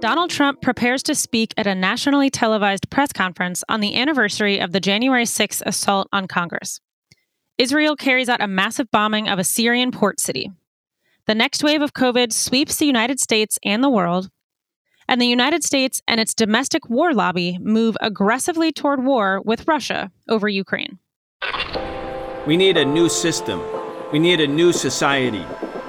Donald Trump prepares to speak at a nationally televised press conference on the anniversary of the January 6th assault on Congress. Israel carries out a massive bombing of a Syrian port city. The next wave of COVID sweeps the United States and the world, and the United States and its domestic war lobby move aggressively toward war with Russia over Ukraine. We need a new system. We need a new society.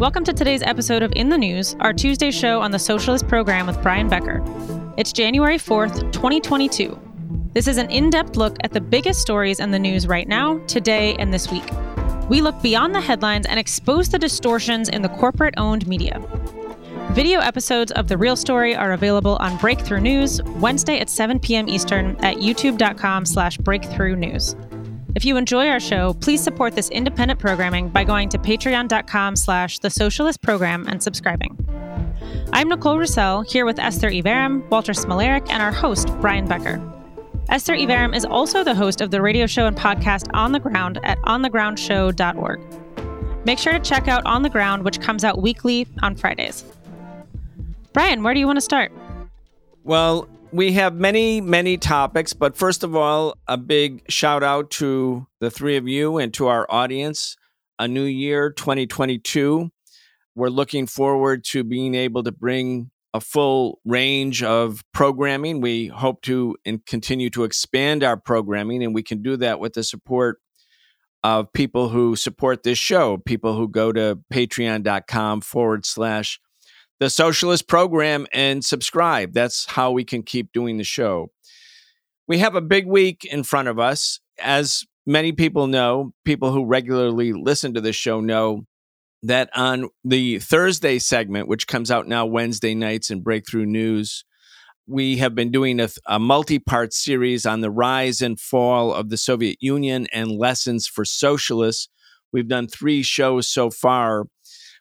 Welcome to today's episode of In the News, our Tuesday show on the Socialist Program with Brian Becker. It's January 4th, 2022. This is an in depth look at the biggest stories in the news right now, today, and this week. We look beyond the headlines and expose the distortions in the corporate owned media. Video episodes of The Real Story are available on Breakthrough News Wednesday at 7 p.m. Eastern at youtube.com slash breakthrough news. If you enjoy our show, please support this independent programming by going to patreon.com slash the socialist program and subscribing. I'm Nicole Roussell, here with Esther Iverem, Walter Smolarek, and our host, Brian Becker. Esther Iverem is also the host of the radio show and podcast On the Ground at onthegroundshow.org. Make sure to check out On the Ground, which comes out weekly on Fridays. Brian, where do you want to start? Well, we have many, many topics, but first of all, a big shout out to the three of you and to our audience. A new year, 2022. We're looking forward to being able to bring a full range of programming. We hope to and continue to expand our programming, and we can do that with the support of people who support this show, people who go to patreon.com forward slash the socialist program and subscribe. That's how we can keep doing the show. We have a big week in front of us. As many people know, people who regularly listen to this show know that on the Thursday segment, which comes out now Wednesday nights in Breakthrough News, we have been doing a, a multi part series on the rise and fall of the Soviet Union and lessons for socialists. We've done three shows so far.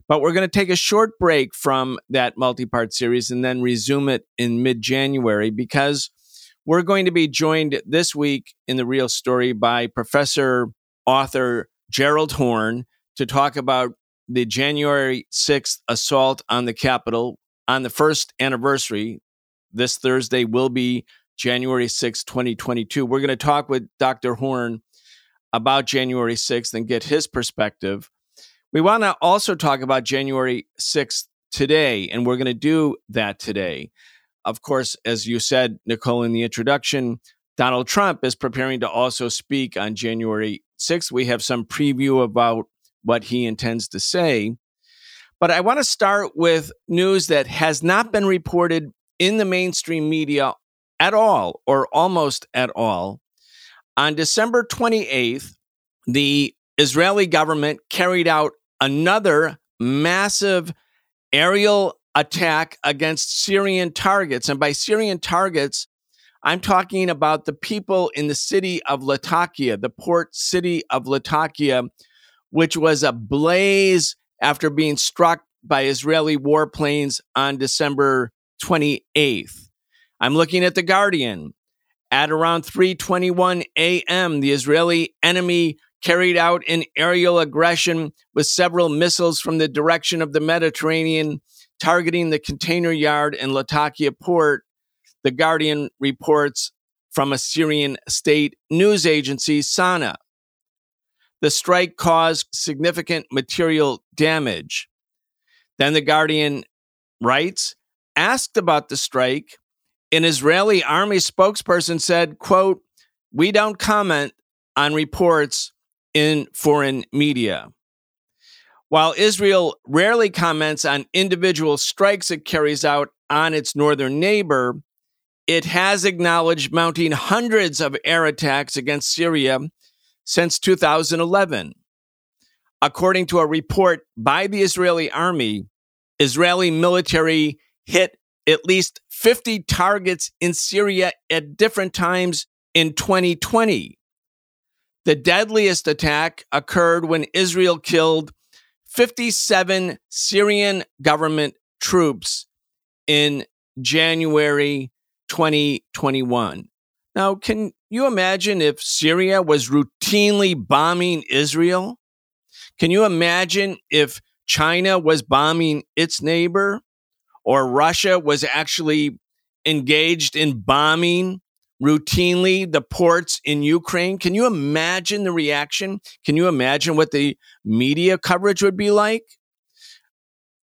But we're going to take a short break from that multi part series and then resume it in mid January because we're going to be joined this week in the real story by Professor author Gerald Horne to talk about the January 6th assault on the Capitol on the first anniversary. This Thursday will be January 6th, 2022. We're going to talk with Dr. Horne about January 6th and get his perspective. We want to also talk about January 6th today, and we're going to do that today. Of course, as you said, Nicole, in the introduction, Donald Trump is preparing to also speak on January 6th. We have some preview about what he intends to say. But I want to start with news that has not been reported in the mainstream media at all, or almost at all. On December 28th, the Israeli government carried out another massive aerial attack against Syrian targets. And by Syrian targets, I'm talking about the people in the city of Latakia, the port city of Latakia, which was ablaze after being struck by Israeli warplanes on December 28th. I'm looking at The Guardian. At around 3:21 a.m., the Israeli enemy carried out an aerial aggression with several missiles from the direction of the Mediterranean, targeting the container yard in Latakia port. The Guardian reports from a Syrian state news agency, Sana. The strike caused significant material damage. Then the Guardian writes, asked about the strike, an Israeli army spokesperson said, quote, we don't comment on reports in foreign media. While Israel rarely comments on individual strikes it carries out on its northern neighbor, it has acknowledged mounting hundreds of air attacks against Syria since 2011. According to a report by the Israeli army, Israeli military hit at least 50 targets in Syria at different times in 2020. The deadliest attack occurred when Israel killed 57 Syrian government troops in January 2021. Now, can you imagine if Syria was routinely bombing Israel? Can you imagine if China was bombing its neighbor or Russia was actually engaged in bombing routinely the ports in Ukraine? Can you imagine the reaction? Can you imagine what the media coverage would be like?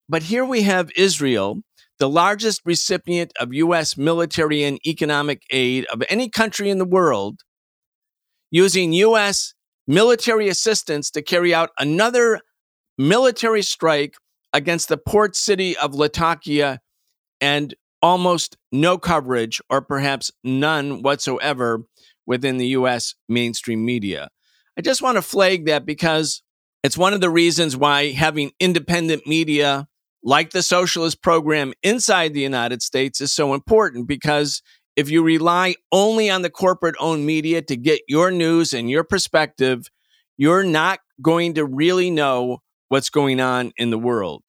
But here we have Israel, the largest recipient of U.S. military and economic aid of any country in the world, using U.S. military assistance to carry out another military strike against the port city of Latakia and almost no coverage or perhaps none whatsoever within the US mainstream media. I just want to flag that because it's one of the reasons why having independent media like the socialist program inside the United States is so important because if you rely only on the corporate owned media to get your news and your perspective, you're not going to really know what's going on in the world.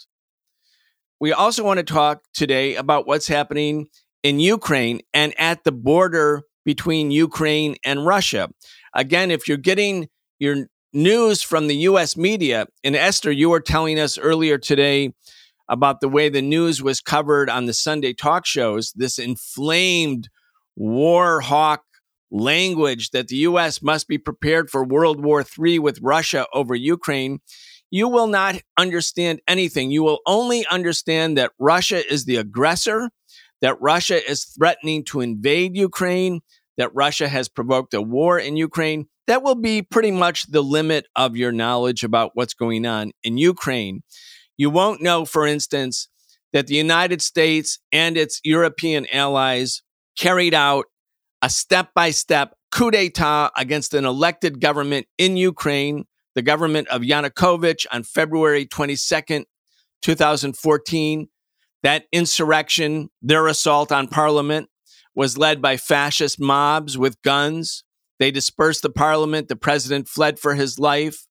We also want to talk today about what's happening in Ukraine and at the border between Ukraine and Russia. Again, if you're getting your news from the US media, and Esther, you were telling us earlier today about the way the news was covered on the Sunday talk shows, this inflamed war hawk language that the US must be prepared for World War III with Russia over Ukraine, you will not understand anything. You will only understand that Russia is the aggressor, that Russia is threatening to invade Ukraine, that Russia has provoked a war in Ukraine. That will be pretty much the limit of your knowledge about what's going on in Ukraine. You won't know, for instance, that the United States and its European allies carried out a step by step coup d'etat against an elected government in Ukraine, the government of Yanukovych, on February 22nd, 2014. That insurrection, their assault on parliament, was led by fascist mobs with guns. They dispersed the parliament. The president fled for his life.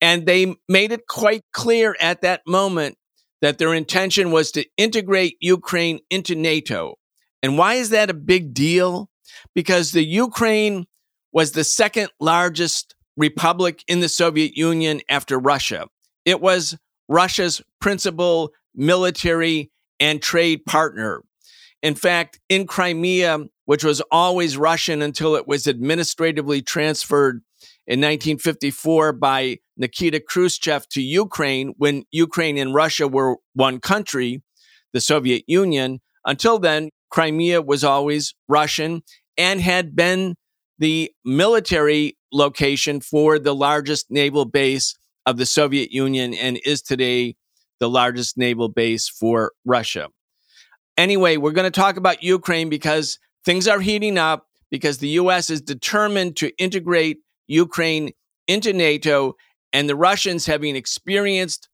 And they made it quite clear at that moment that their intention was to integrate Ukraine into NATO. And why is that a big deal? Because the Ukraine was the second largest republic in the Soviet Union after Russia. It was Russia's principal military and trade partner. In fact, in Crimea, which was always Russian until it was administratively transferred in 1954 by Nikita Khrushchev to Ukraine when Ukraine and Russia were one country, the Soviet Union. Until then, Crimea was always Russian and had been the military location for the largest naval base of the Soviet Union and is today the largest naval base for Russia. Anyway, we're going to talk about Ukraine because things are heating up because the US is determined to integrate Ukraine into NATO, and the Russians having experienced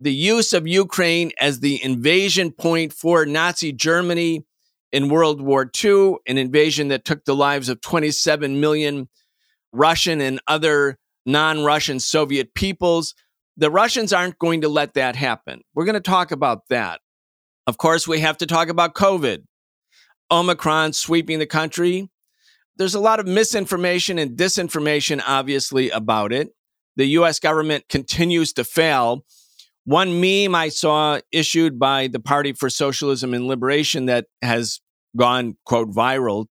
the use of Ukraine as the invasion point for Nazi Germany in World War II, an invasion that took the lives of 27 million Russian and other non Russian Soviet peoples. The Russians aren't going to let that happen. We're going to talk about that. Of course, we have to talk about COVID. Omicron sweeping the country there's a lot of misinformation and disinformation, obviously, about it. The US government continues to fail. One meme I saw issued by the Party for Socialism and Liberation that has gone, quote, viral.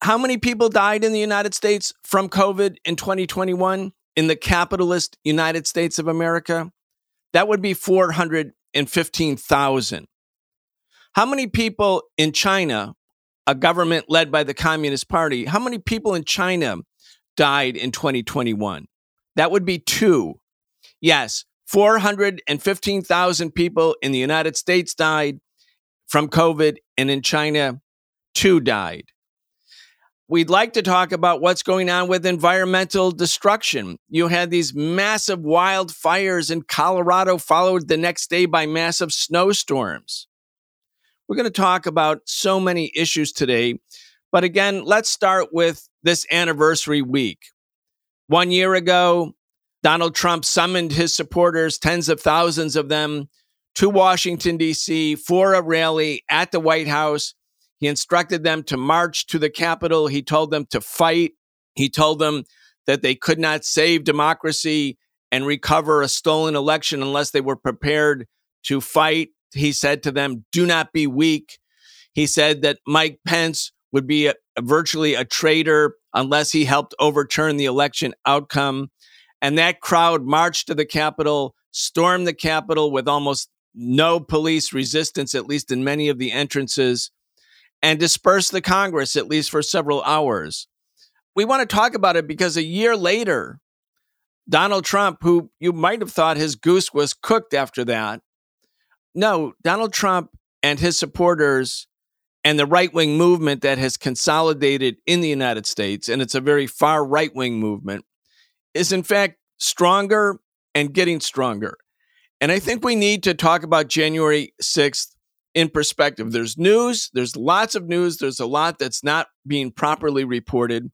How many people died in the United States from COVID in 2021 in the capitalist United States of America? That would be 415,000. How many people in China a government led by the Communist Party, how many people in China died in 2021? That would be two. Yes, 415,000 people in the United States died from COVID, and in China, two died. we'd like to talk about what's going on with environmental destruction. You had these massive wildfires in Colorado, followed the next day by massive snowstorms. We're going to talk about so many issues today. But again, let's start with this anniversary week. One year ago, Donald Trump summoned his supporters, tens of thousands of them, to Washington, D.C. for a rally at the White House. He instructed them to march to the Capitol. He told them to fight. He told them that they could not save democracy and recover a stolen election unless they were prepared to fight. He said to them, Do not be weak. He said that Mike Pence would be a, virtually a traitor unless he helped overturn the election outcome. And that crowd marched to the Capitol, stormed the Capitol with almost no police resistance, at least in many of the entrances, and dispersed the Congress, at least for several hours. We want to talk about it because a year later, Donald Trump, who you might have thought his goose was cooked after that, no, Donald Trump and his supporters and the right wing movement that has consolidated in the United States, and it's a very far right wing movement, is in fact stronger and getting stronger. And I think we need to talk about January 6th in perspective. There's news, there's lots of news, there's a lot that's not being properly reported.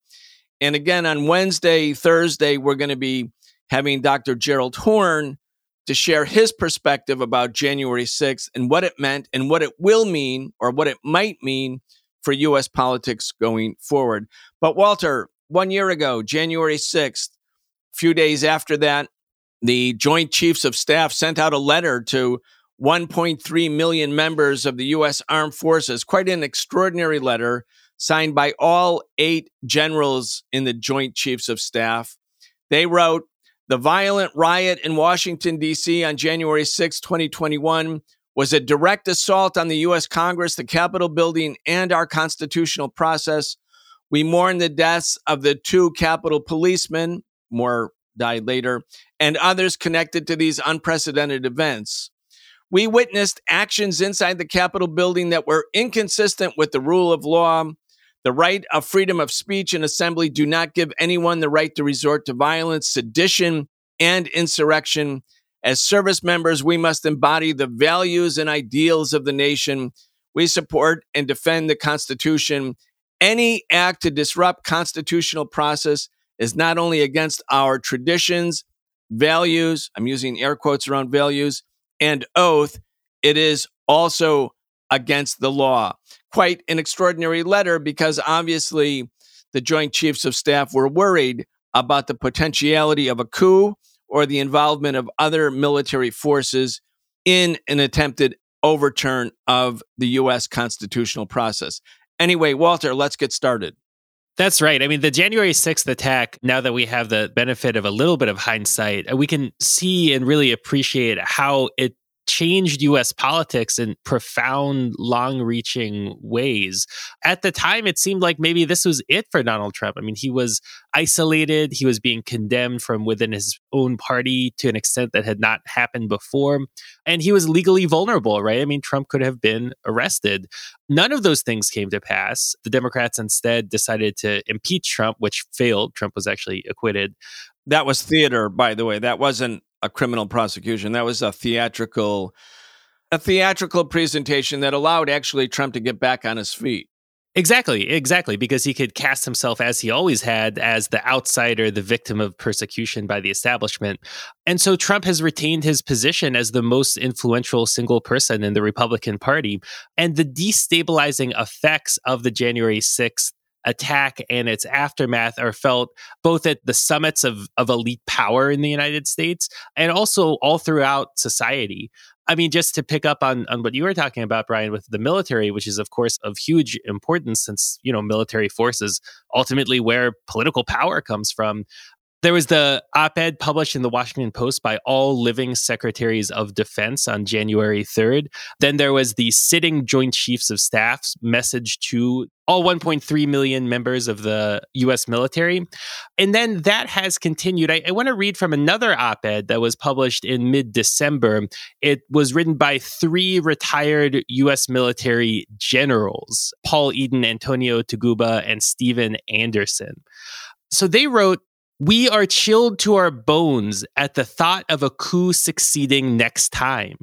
And again, on Wednesday, Thursday, we're going to be having Dr. Gerald Horne to share his perspective about January 6th and what it meant and what it will mean or what it might mean for U.S. politics going forward. But Walter, one year ago, January 6th, a few days after that, the Joint Chiefs of Staff sent out a letter to 1.3 million members of the U.S. Armed Forces, quite an extraordinary letter signed by all eight generals in the Joint Chiefs of Staff. They wrote, the violent riot in Washington, D.C. on January 6, 2021 was a direct assault on the U.S. Congress, the Capitol building, and our constitutional process. We mourn the deaths of the two Capitol policemen, more died later, and others connected to these unprecedented events. We witnessed actions inside the Capitol building that were inconsistent with the rule of law. The right of freedom of speech and assembly do not give anyone the right to resort to violence, sedition, and insurrection. As service members, we must embody the values and ideals of the nation. We support and defend the Constitution. Any act to disrupt constitutional process is not only against our traditions, values, I'm using air quotes around values, and oath, it is also against the law. Quite an extraordinary letter because obviously the Joint Chiefs of Staff were worried about the potentiality of a coup or the involvement of other military forces in an attempted overturn of the U.S. constitutional process. Anyway, Walter, let's get started. That's right. I mean, the January 6th attack, now that we have the benefit of a little bit of hindsight, uh, we can see and really appreciate how it changed US politics in profound, long reaching ways. At the time, it seemed like maybe this was it for Donald Trump. I mean, he was isolated, he was being condemned from within his own party to an extent that had not happened before. And he was legally vulnerable, right? I mean, Trump could have been arrested. None of those things came to pass. The Democrats instead decided to impeach Trump, which failed. Trump was actually acquitted. That was theater, by the way. That wasn't a criminal prosecution. That was a theatrical a theatrical presentation that allowed actually Trump to get back on his feet. Exactly, exactly, because he could cast himself as he always had as the outsider, the victim of persecution by the establishment. And so Trump has retained his position as the most influential single person in the Republican Party. And the destabilizing effects of the January 6th attack and its aftermath are felt both at the summits of, of elite power in the United States and also all throughout society. I mean, just to pick up on, on what you were talking about, Brian, with the military, which is, of course, of huge importance since, you know, military forces ultimately where political power comes from. There was the op ed published in the Washington Post by all living secretaries of defense on January 3rd. Then there was the sitting Joint Chiefs of Staff's message to all 1.3 million members of the US military. And then that has continued. I, I want to read from another op ed that was published in mid December. It was written by three retired US military generals Paul Eaton, Antonio Taguba, and Steven Anderson. So they wrote we are chilled to our bones at the thought of a coup succeeding next time.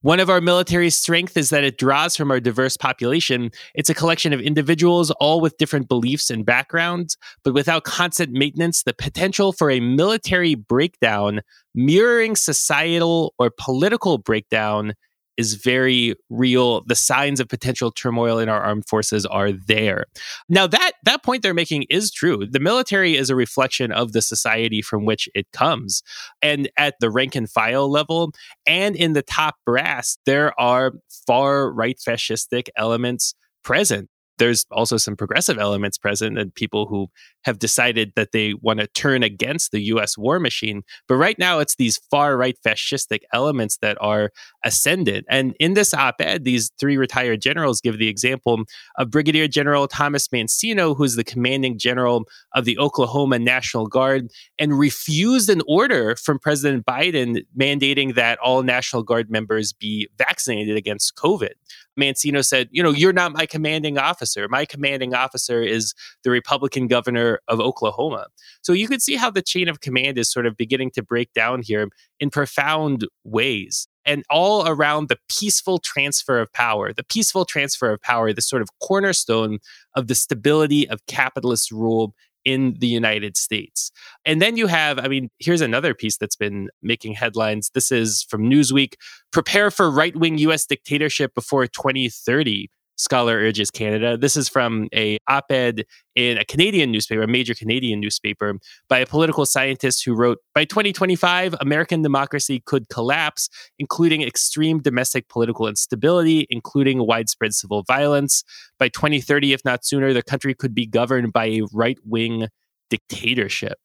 One of our military's strength is that it draws from our diverse population. It's a collection of individuals, all with different beliefs and backgrounds, but without constant maintenance, the potential for a military breakdown mirroring societal or political breakdown is very real. The signs of potential turmoil in our armed forces are there. Now that that point they're making is true. The military is a reflection of the society from which it comes. And at the rank and file level and in the top brass, there are far right fascistic elements present there's also some progressive elements present and people who have decided that they want to turn against the US war machine. But right now, it's these far right fascistic elements that are ascendant. And in this op ed, these three retired generals give the example of Brigadier General Thomas Mancino, who's the commanding general of the Oklahoma National Guard, and refused an order from President Biden mandating that all National Guard members be vaccinated against COVID. Mancino said, You know, you're not my commanding officer. My commanding officer is the Republican governor of Oklahoma. So you could see how the chain of command is sort of beginning to break down here in profound ways. And all around the peaceful transfer of power, the peaceful transfer of power, the sort of cornerstone of the stability of capitalist rule in the United States. And then you have, I mean, here's another piece that's been making headlines. This is from Newsweek Prepare for right wing US dictatorship before 2030. Scholar urges Canada. This is from a op-ed in a Canadian newspaper, a major Canadian newspaper, by a political scientist who wrote, "By 2025, American democracy could collapse, including extreme domestic political instability, including widespread civil violence. By 2030, if not sooner, the country could be governed by a right-wing dictatorship."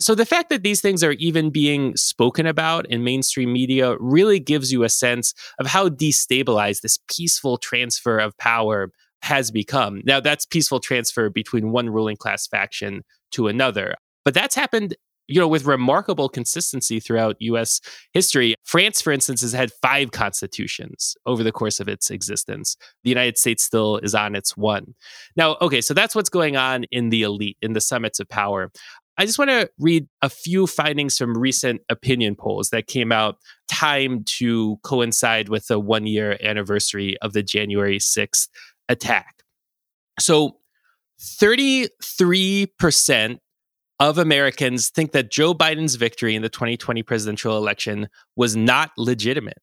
So the fact that these things are even being spoken about in mainstream media really gives you a sense of how destabilized this peaceful transfer of power has become. Now, that's peaceful transfer between one ruling class faction to another. But that's happened you know, with remarkable consistency throughout US history. France, for instance, has had five constitutions over the course of its existence. The United States still is on its one. Now, okay, so that's what's going on in the elite, in the summits of power. I just want to read a few findings from recent opinion polls that came out timed to coincide with the one year anniversary of the January 6th attack. So 33% of Americans think that Joe Biden's victory in the 2020 presidential election was not legitimate.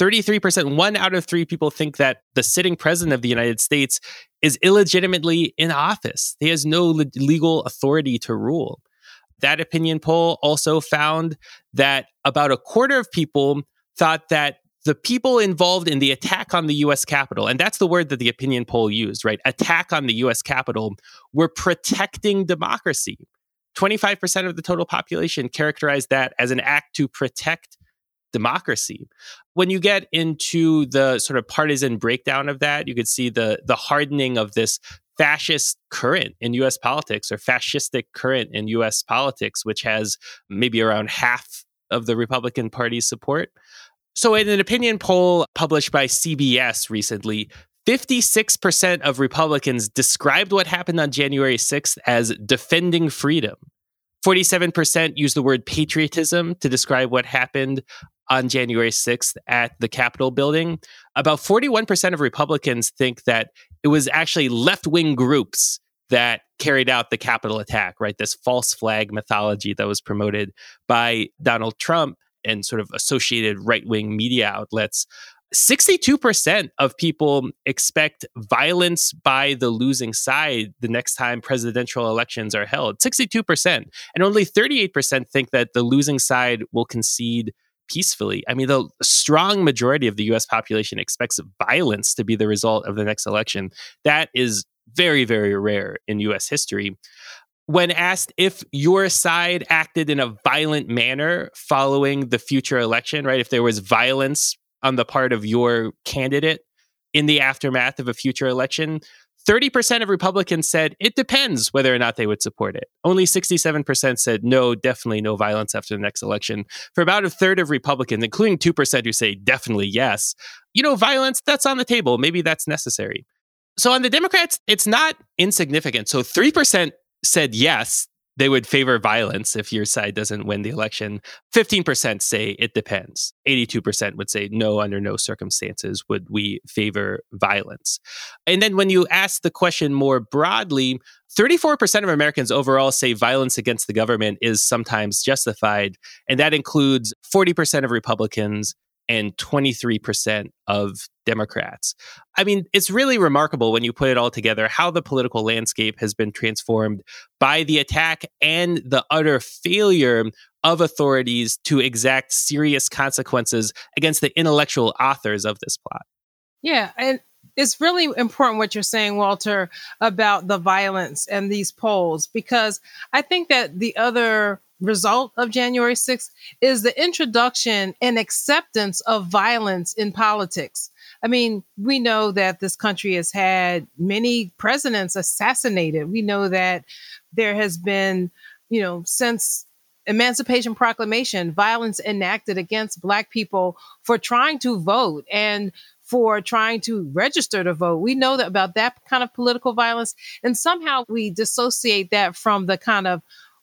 33%, one out of three people think that the sitting president of the United States is illegitimately in office. He has no le- legal authority to rule. That opinion poll also found that about a quarter of people thought that the people involved in the attack on the US Capitol, and that's the word that the opinion poll used, right? Attack on the US Capitol, were protecting democracy. 25% of the total population characterized that as an act to protect democracy. When you get into the sort of partisan breakdown of that, you could see the the hardening of this fascist current in US politics or fascistic current in US politics, which has maybe around half of the Republican Party's support. So, in an opinion poll published by CBS recently, 56% of Republicans described what happened on January 6th as defending freedom. 47% used the word patriotism to describe what happened on January 6th at the Capitol building. About 41% of Republicans think that it was actually left wing groups that carried out the Capitol attack, right? This false flag mythology that was promoted by Donald Trump and sort of associated right wing media outlets. 62% of people expect violence by the losing side the next time presidential elections are held. 62%. And only 38% think that the losing side will concede peacefully. I mean, the strong majority of the US population expects violence to be the result of the next election. That is very, very rare in US history. when asked if your side acted in a violent manner following the future election, right? If there was violence on the part of your candidate in the aftermath of a future election, 30% of Republicans said it depends whether or not they would support it. Only 67% said no, definitely no violence after the next election. For about a third of Republicans, including 2% who say definitely yes, you know, violence, that's on the table. Maybe that's necessary. So on the Democrats, it's not insignificant. So 3% said yes, they would favor violence if your side doesn't win the election. 15% say it depends. 82% would say no, under no circumstances would we favor violence. And then when you ask the question more broadly, 34% of Americans overall say violence against the government is sometimes justified. And that includes 40% of Republicans and 23% of Democrats. I mean, it's really remarkable when you put it all together how the political landscape has been transformed by the attack and the utter failure of authorities to exact serious consequences against the intellectual authors of this plot. Yeah, and it's really important what you're saying, Walter, about the violence and these polls, because I think that the other result of January 6th is the introduction and acceptance of violence in politics. I mean, we know that this country has had many presidents assassinated. We know that there has been, you know, since Emancipation Proclamation, violence enacted against Black people for trying to vote and for trying to register to vote. We know that about that kind of political violence. And somehow we dissociate that from the kind of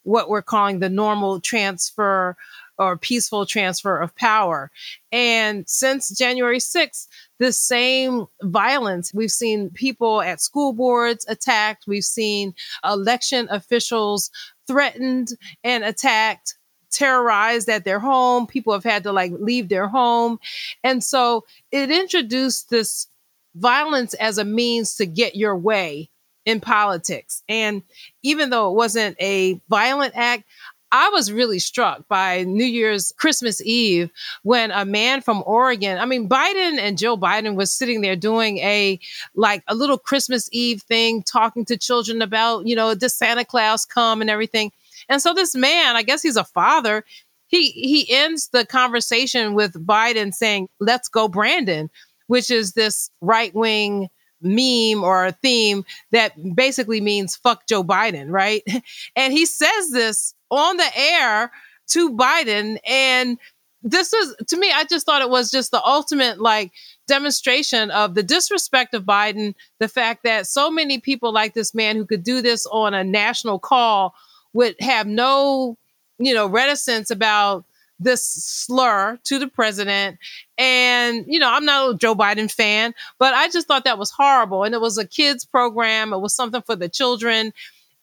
what we're calling the normal transfer or peaceful transfer of power. And since January 6th, the same violence, we've seen people at school boards attacked, we've seen election officials threatened and attacked terrorized at their home. People have had to like leave their home. And so it introduced this violence as a means to get your way in politics. And even though it wasn't a violent act, I was really struck by New Year's Christmas Eve when a man from Oregon, I mean, Biden and Joe Biden was sitting there doing a like a little Christmas Eve thing, talking to children about, you know, does Santa Claus come and everything. And so this man, I guess he's a father, he he ends the conversation with Biden saying, "Let's go, Brandon," which is this right wing meme or a theme that basically means fuck Joe Biden, right? And he says this on the air to Biden. And this is, to me, I just thought it was just the ultimate like demonstration of the disrespect of Biden, the fact that so many people like this man who could do this on a national call would have no, you know, reticence about this slur to the president. And, you know, I'm not a Joe Biden fan, but I just thought that was horrible. And it was a kids program, it was something for the children.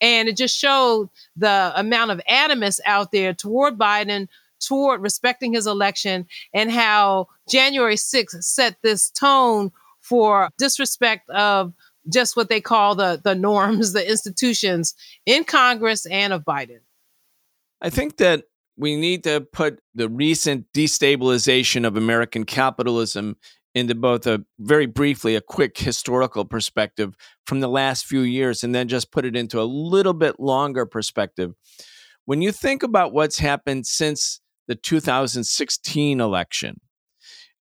And it just showed the amount of animus out there toward Biden, toward respecting his election, and how January 6th set this tone for disrespect of just what they call the, the norms, the institutions in Congress and of Biden. I think that we need to put the recent destabilization of American capitalism into both a very briefly a quick historical perspective from the last few years and then just put it into a little bit longer perspective. When you think about what's happened since the 2016 election,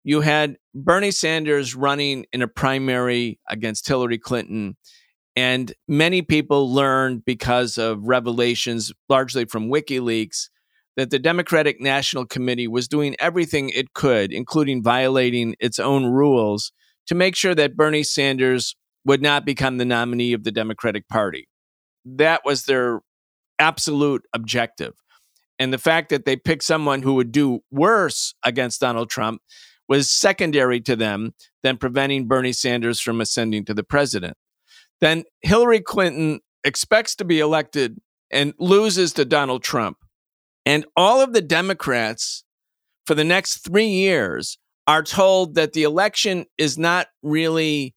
you had Bernie Sanders running in a primary against Hillary Clinton. And many people learned because of revelations, largely from WikiLeaks, that the Democratic National Committee was doing everything it could, including violating its own rules, to make sure that Bernie Sanders would not become the nominee of the Democratic Party. That was their absolute objective. And the fact that they picked someone who would do worse against Donald Trump was secondary to them than preventing Bernie Sanders from ascending to the president. Then Hillary Clinton expects to be elected and loses to Donald Trump. And all of the Democrats for the next three years are told that the election is not really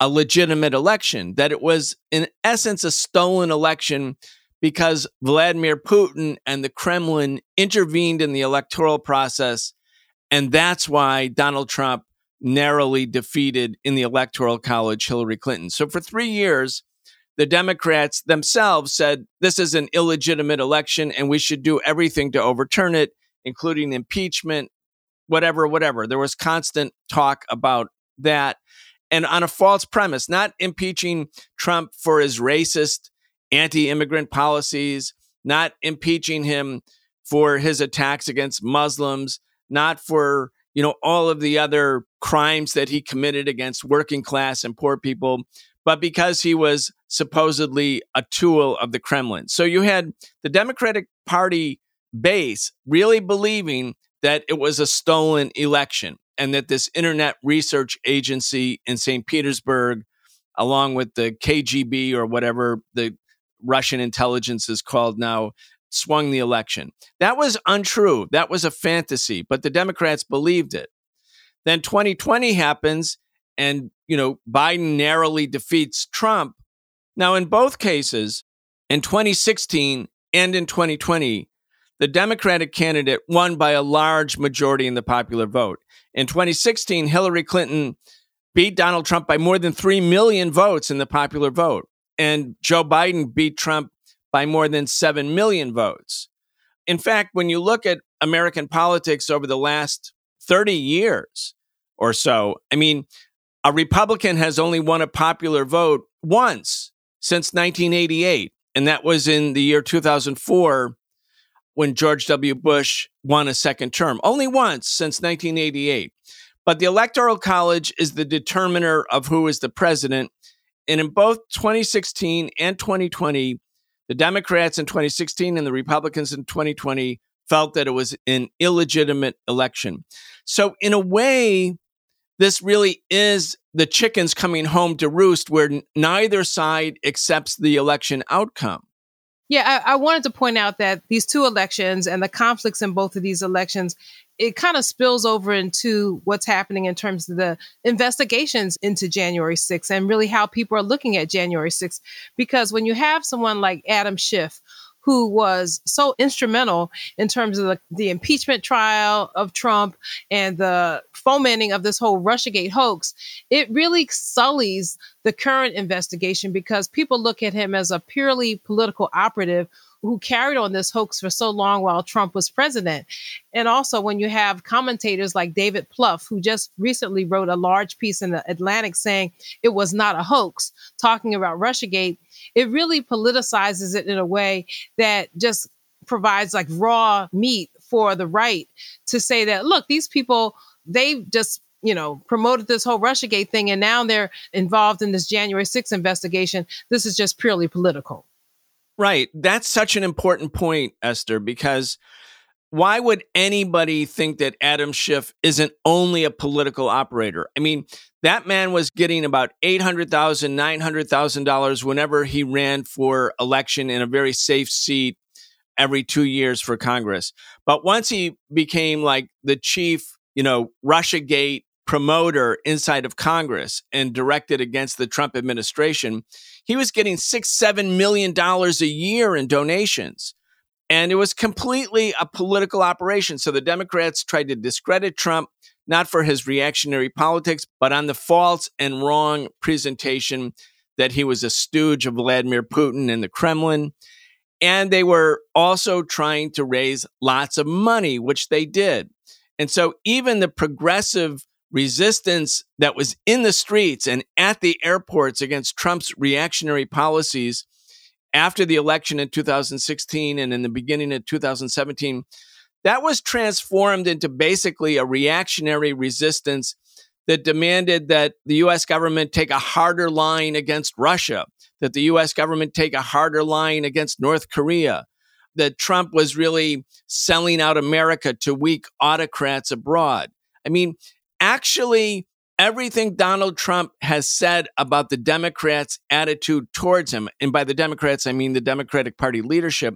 a legitimate election, that it was, in essence, a stolen election because Vladimir Putin and the Kremlin intervened in the electoral process. And that's why Donald Trump narrowly defeated in the electoral college Hillary Clinton. So for three years, the Democrats themselves said this is an illegitimate election and we should do everything to overturn it, including impeachment, whatever, whatever. There was constant talk about that. And on a false premise, not impeaching Trump for his racist, anti immigrant policies, not impeaching him for his attacks against Muslims, not for you know all of the other crimes that he committed against working class and poor people, but because he was supposedly a tool of the Kremlin. So you had the Democratic Party base really believing that it was a stolen election and that this internet research agency in St. Petersburg, along with the KGB or whatever the Russian intelligence is called now, swung the election. That was untrue. That was a fantasy, but the Democrats believed it. Then 2020 happens and, you know, Biden narrowly defeats Trump. Now, in both cases, in 2016 and in 2020, the Democratic candidate won by a large majority in the popular vote. In 2016, Hillary Clinton beat Donald Trump by more than 3 million votes in the popular vote. And Joe Biden beat Trump by more than 7 million votes. In fact, when you look at American politics over the last 30 years or so, I mean, a Republican has only won a popular vote once since 1988, and that was in the year 2004 when George W. Bush won a second term. Only once since 1988. But the Electoral College is the determiner of who is the president. And in both 2016 and 2020, the Democrats in 2016 and the Republicans in 2020 felt that it was an illegitimate election. So, in a way, this really is the chickens coming home to roost where neither side accepts the election outcome. Yeah, I, I, wanted to point out that these two elections and the conflicts in both of these elections, it kind of spills over into what's happening in terms of the investigations into January 6th and really how people are looking at January 6th. Because when you have someone like Adam Schiff, who was so instrumental in terms of the, the impeachment trial of Trump and the fomenting of this whole Russiagate hoax, it really sullies the current investigation because people look at him as a purely political operative who carried on this hoax for so long while Trump was president. And also, when you have commentators like David Plouffe, who just recently wrote a large piece in the Atlantic saying it was not a hoax, talking about Russiagate, it really politicizes it in a way that just provides like raw meat for the right to say that, look, these people, they just you know, promoted this whole Russiagate thing, and now they're involved in this January 6th investigation. This is just purely political. Right. That's such an important point, Esther, because why would anybody think that Adam Schiff isn't only a political operator? I mean, that man was getting about $800,000, $900,000 whenever he ran for election in a very safe seat every two years for Congress. But once he became like the chief, you know, Russiagate promoter inside of Congress and directed against the Trump administration, he was getting six, seven million dollars a year in donations. And it was completely a political operation. So the Democrats tried to discredit Trump, not for his reactionary politics, but on the false and wrong presentation that he was a stooge of Vladimir Putin and the Kremlin. And they were also trying to raise lots of money, which they did. And so even the progressive resistance that was in the streets and at the airports against Trump's reactionary policies after the election in 2016 and in the beginning of 2017, that was transformed into basically a reactionary resistance that demanded that the US government take a harder line against Russia, that the US government take a harder line against North Korea, that Trump was really selling out America to weak autocrats abroad. I mean, actually everything Donald Trump has said about the Democrats' attitude towards him, and by the Democrats, I mean the Democratic Party leadership,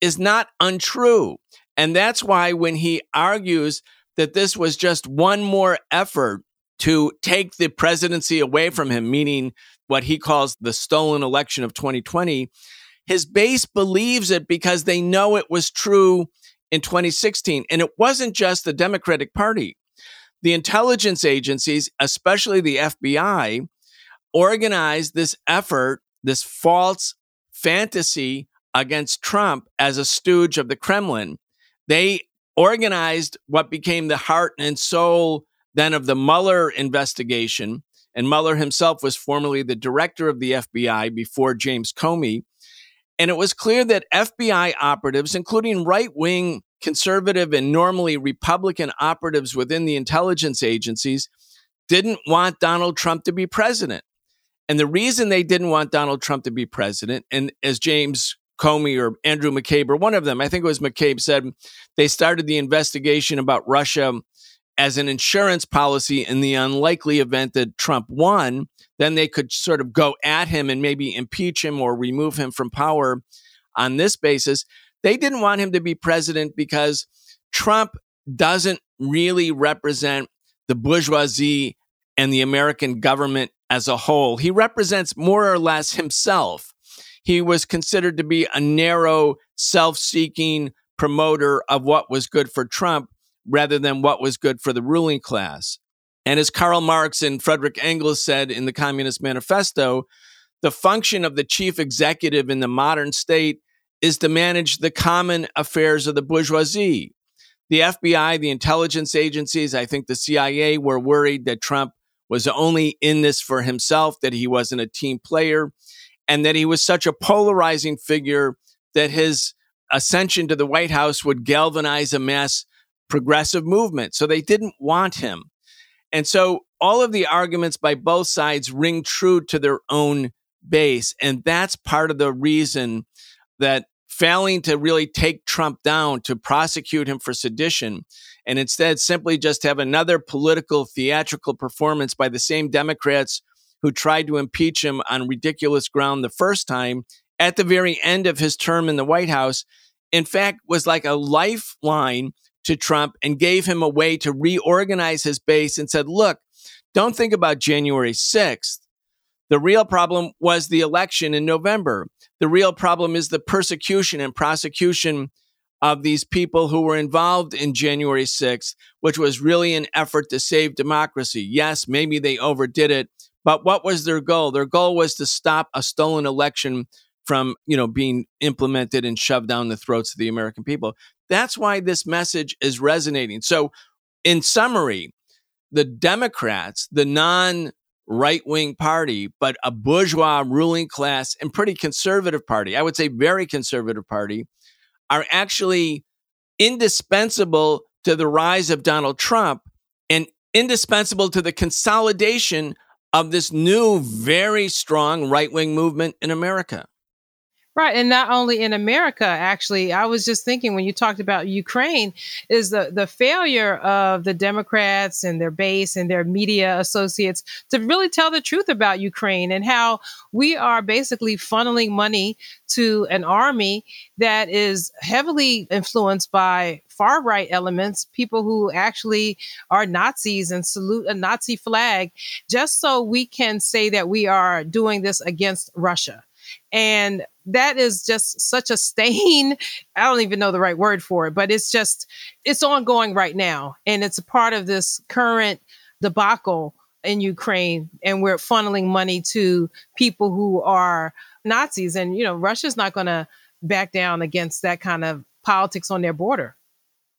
is not untrue. And that's why when he argues that this was just one more effort to take the presidency away from him, meaning what he calls the stolen election of 2020, his base believes it because they know it was true in 2016. And it wasn't just the Democratic Party the intelligence agencies, especially the FBI, organized this effort this false fantasy against Trump as a stooge of the Kremlin. They organized what became the heart and soul then of the Mueller investigation. And Mueller himself was formerly the director of the FBI before James Comey. And it was clear that FBI operatives, including right wing conservative and normally Republican operatives within the intelligence agencies, didn't want Donald Trump to be president. And the reason they didn't want Donald Trump to be president, and as James Comey or Andrew McCabe or one of them, I think it was McCabe, said they started the investigation about Russia as an insurance policy in the unlikely event that Trump won, then they could sort of go at him and maybe impeach him or remove him from power on this basis. They didn't want him to be president because Trump doesn't really represent the bourgeoisie and the American government as a whole. He represents more or less himself. He was considered to be a narrow, self seeking promoter of what was good for Trump rather than what was good for the ruling class. And as Karl Marx and Frederick Engels said in the Communist Manifesto, the function of the chief executive in the modern state is to manage the common affairs of the bourgeoisie. The FBI, the intelligence agencies, I think the CIA were worried that Trump was only in this for himself, that he wasn't a team player, and that he was such a polarizing figure that his ascension to the White House would galvanize a mass progressive movement. So they didn't want him. And so all of the arguments by both sides ring true to their own base. And that's part of the reason that failing to really take Trump down to prosecute him for sedition and instead simply just have another political theatrical performance by the same Democrats who tried to impeach him on ridiculous ground the first time at the very end of his term in the White House, in fact, was like a lifeline to Trump and gave him a way to reorganize his base and said, look, don't think about January 6th. The real problem was the election in November. The real problem is the persecution and prosecution of these people who were involved in January 6th, which was really an effort to save democracy. Yes, maybe they overdid it, but what was their goal? Their goal was to stop a stolen election from, you know, being implemented and shoved down the throats of the American people. That's why this message is resonating. So, in summary, the Democrats, the non right wing party, but a bourgeois ruling class and pretty conservative party, I would say very conservative party, are actually indispensable to the rise of Donald Trump and indispensable to the consolidation of this new, very strong right wing movement in America. Right. And not only in America, actually, I was just thinking when you talked about Ukraine, is the, the failure of the Democrats and their base and their media associates to really tell the truth about Ukraine and how we are basically funneling money to an army that is heavily influenced by far right elements, people who actually are Nazis and salute a Nazi flag, just so we can say that we are doing this against Russia. And that is just such a stain. I don't even know the right word for it, but it's just, it's ongoing right now. And it's a part of this current debacle in Ukraine. And we're funneling money to people who are Nazis. And, you know, Russia's not going to back down against that kind of politics on their border.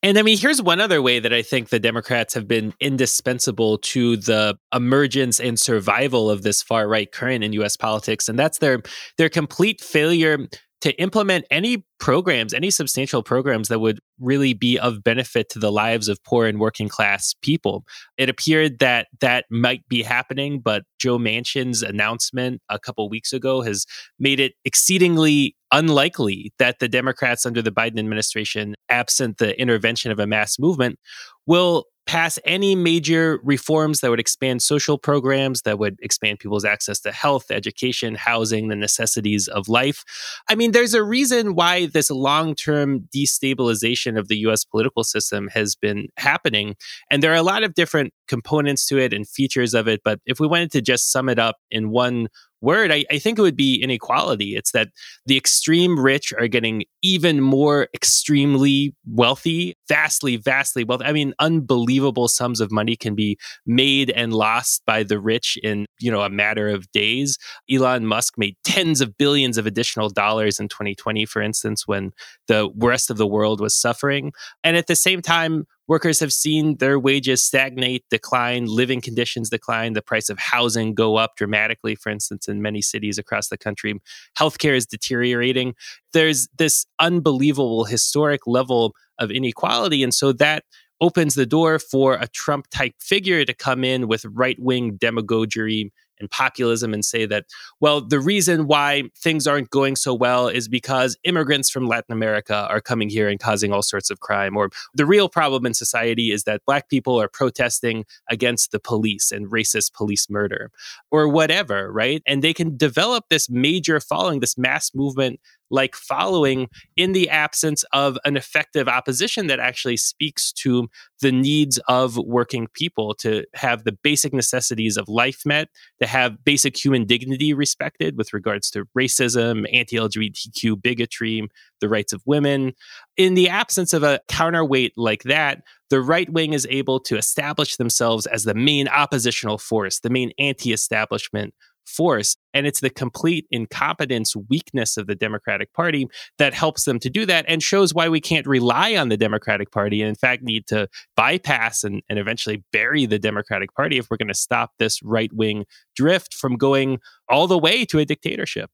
And I mean, here's one other way that I think the Democrats have been indispensable to the emergence and survival of this far right current in US politics. And that's their their complete failure to implement any programs, any substantial programs that would really be of benefit to the lives of poor and working class people. It appeared that that might be happening, but Joe Manchin's announcement a couple weeks ago has made it exceedingly unlikely that the Democrats under the Biden administration, absent the intervention of a mass movement, will pass any major reforms that would expand social programs, that would expand people's access to health, education, housing, the necessities of life. I mean, there's a reason why this long term destabilization of the US political system has been happening. And there are a lot of different components to it and features of it. But if we wanted to just sum it up in one word, I, I, think it would be inequality. It's that the extreme rich are getting even more extremely wealthy, vastly, vastly wealthy. I mean, unbelievable sums of money can be made and lost by the rich in, you know, a matter of days. Elon Musk made tens of billions of additional dollars in 2020, for instance, when the rest of the world was suffering. And at the same time, Workers have seen their wages stagnate, decline, living conditions decline, the price of housing go up dramatically, for instance, in many cities across the country. Healthcare is deteriorating. There's this unbelievable historic level of inequality. And so that opens the door for a Trump type figure to come in with right wing demagoguery and populism and say that, well, the reason why things aren't going so well is because immigrants from Latin America are coming here and causing all sorts of crime. Or the real problem in society is that black people are protesting against the police and racist police murder or whatever, right? And they can develop this major following, this mass movement like following in the absence of an effective opposition that actually speaks to the needs of working people to have the basic necessities of life met, to have basic human dignity respected with regards to racism, anti LGBTQ bigotry, the rights of women. In the absence of a counterweight like that, the right wing is able to establish themselves as the main oppositional force, the main anti establishment force. And it's the complete incompetence, weakness of the Democratic Party that helps them to do that and shows why we can't rely on the Democratic Party and, in fact, need to bypass and, and eventually bury the Democratic Party if we're going to stop this right wing drift from going all the way to a dictatorship.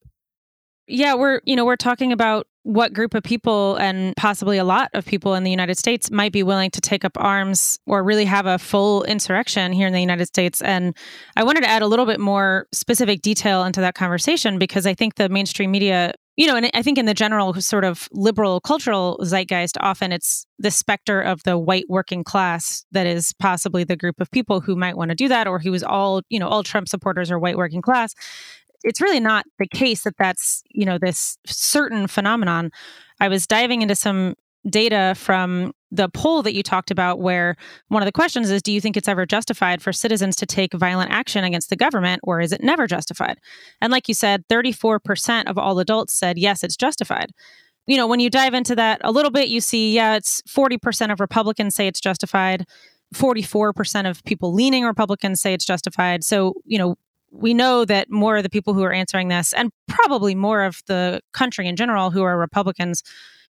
Yeah, we're, you know, we're talking about what group of people and possibly a lot of people in the United States might be willing to take up arms or really have a full insurrection here in the United States. And I wanted to add a little bit more specific detail into that conversation because I think the mainstream media, you know, and I think in the general sort of liberal cultural zeitgeist, often it's the specter of the white working class that is possibly the group of people who might want to do that or who is all, you know, all Trump supporters are white working class it's really not the case that that's you know this certain phenomenon. I was diving into some data from the poll that you talked about where one of the questions is do you think it's ever justified for citizens to take violent action against the government or is it never justified? And like you said 34% of all adults said yes it's justified. You know when you dive into that a little bit you see yeah it's 40% of republicans say it's justified 44% of people leaning republicans say it's justified. So you know we know that more of the people who are answering this, and probably more of the country in general who are Republicans,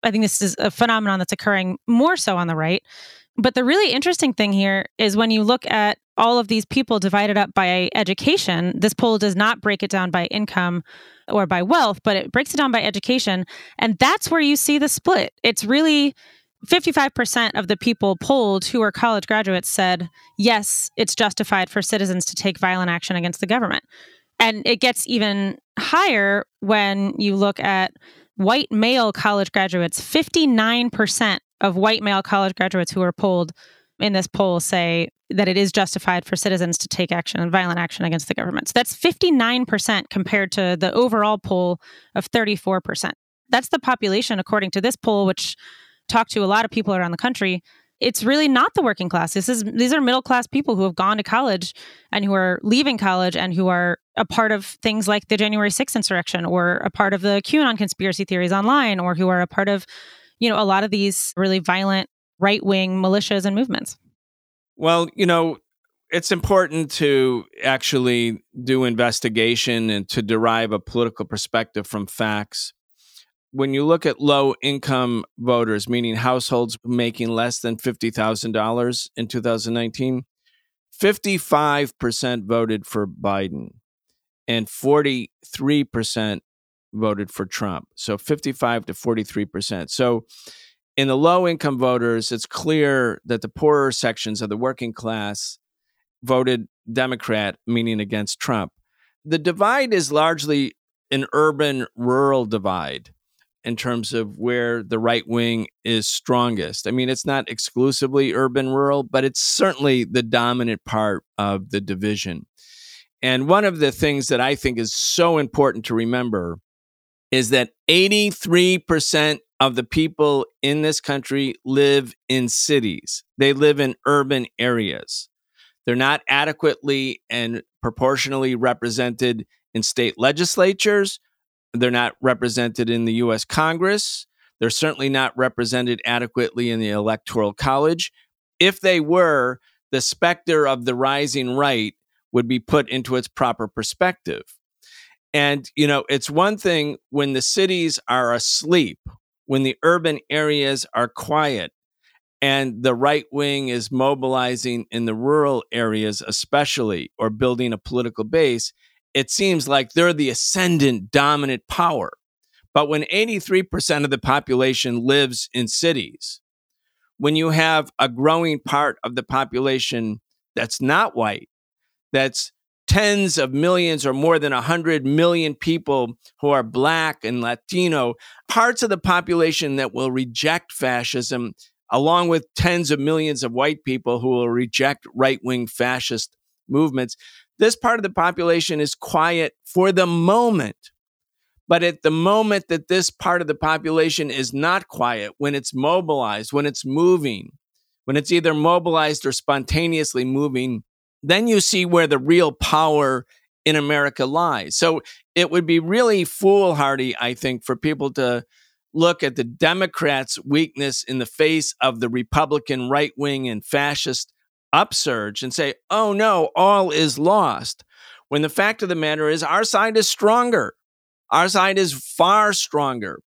I think this is a phenomenon that's occurring more so on the right. But the really interesting thing here is when you look at all of these people divided up by education, this poll does not break it down by income or by wealth, but it breaks it down by education. And that's where you see the split. It's really 55% of the people polled who are college graduates said, yes, it's justified for citizens to take violent action against the government. And it gets even higher when you look at white male college graduates. 59% of white male college graduates who are polled in this poll say that it is justified for citizens to take action and violent action against the government. So that's 59% compared to the overall poll of 34%. That's the population, according to this poll, which talk to a lot of people around the country, it's really not the working class. This is these are middle class people who have gone to college and who are leaving college and who are a part of things like the January 6th insurrection or a part of the QAnon conspiracy theories online or who are a part of, you know, a lot of these really violent right-wing militias and movements. Well, you know, it's important to actually do investigation and to derive a political perspective from facts when you look at low income voters, meaning households making less than $50,000 in 2019, 55% voted for Biden and 43% voted for Trump. So 55 to 43%. So in the low income voters, it's clear that the poorer sections of the working class voted Democrat, meaning against Trump. The divide is largely an urban rural divide in terms of where the right wing is strongest. I mean, it's not exclusively urban rural, but it's certainly the dominant part of the division. And one of the things that I think is so important to remember is that 83% of the people in this country live in cities, they live in urban areas. They're not adequately and proportionally represented in state legislatures. They're not represented in the US Congress. They're certainly not represented adequately in the Electoral College. If they were, the specter of the rising right would be put into its proper perspective. And, you know, it's one thing when the cities are asleep, when the urban areas are quiet, and the right wing is mobilizing in the rural areas, especially, or building a political base, it seems like they're the ascendant dominant power. But when 83% of the population lives in cities, when you have a growing part of the population that's not white, that's tens of millions or more than 100 million people who are black and Latino, parts of the population that will reject fascism, along with tens of millions of white people who will reject right wing fascist movements. This part of the population is quiet for the moment. But at the moment that this part of the population is not quiet, when it's mobilized, when it's moving, when it's either mobilized or spontaneously moving, then you see where the real power in America lies. So it would be really foolhardy, I think, for people to look at the Democrats' weakness in the face of the Republican right wing and fascist upsurge and say, oh no, all is lost. When the fact of the matter is, our side is stronger. Our side is far stronger.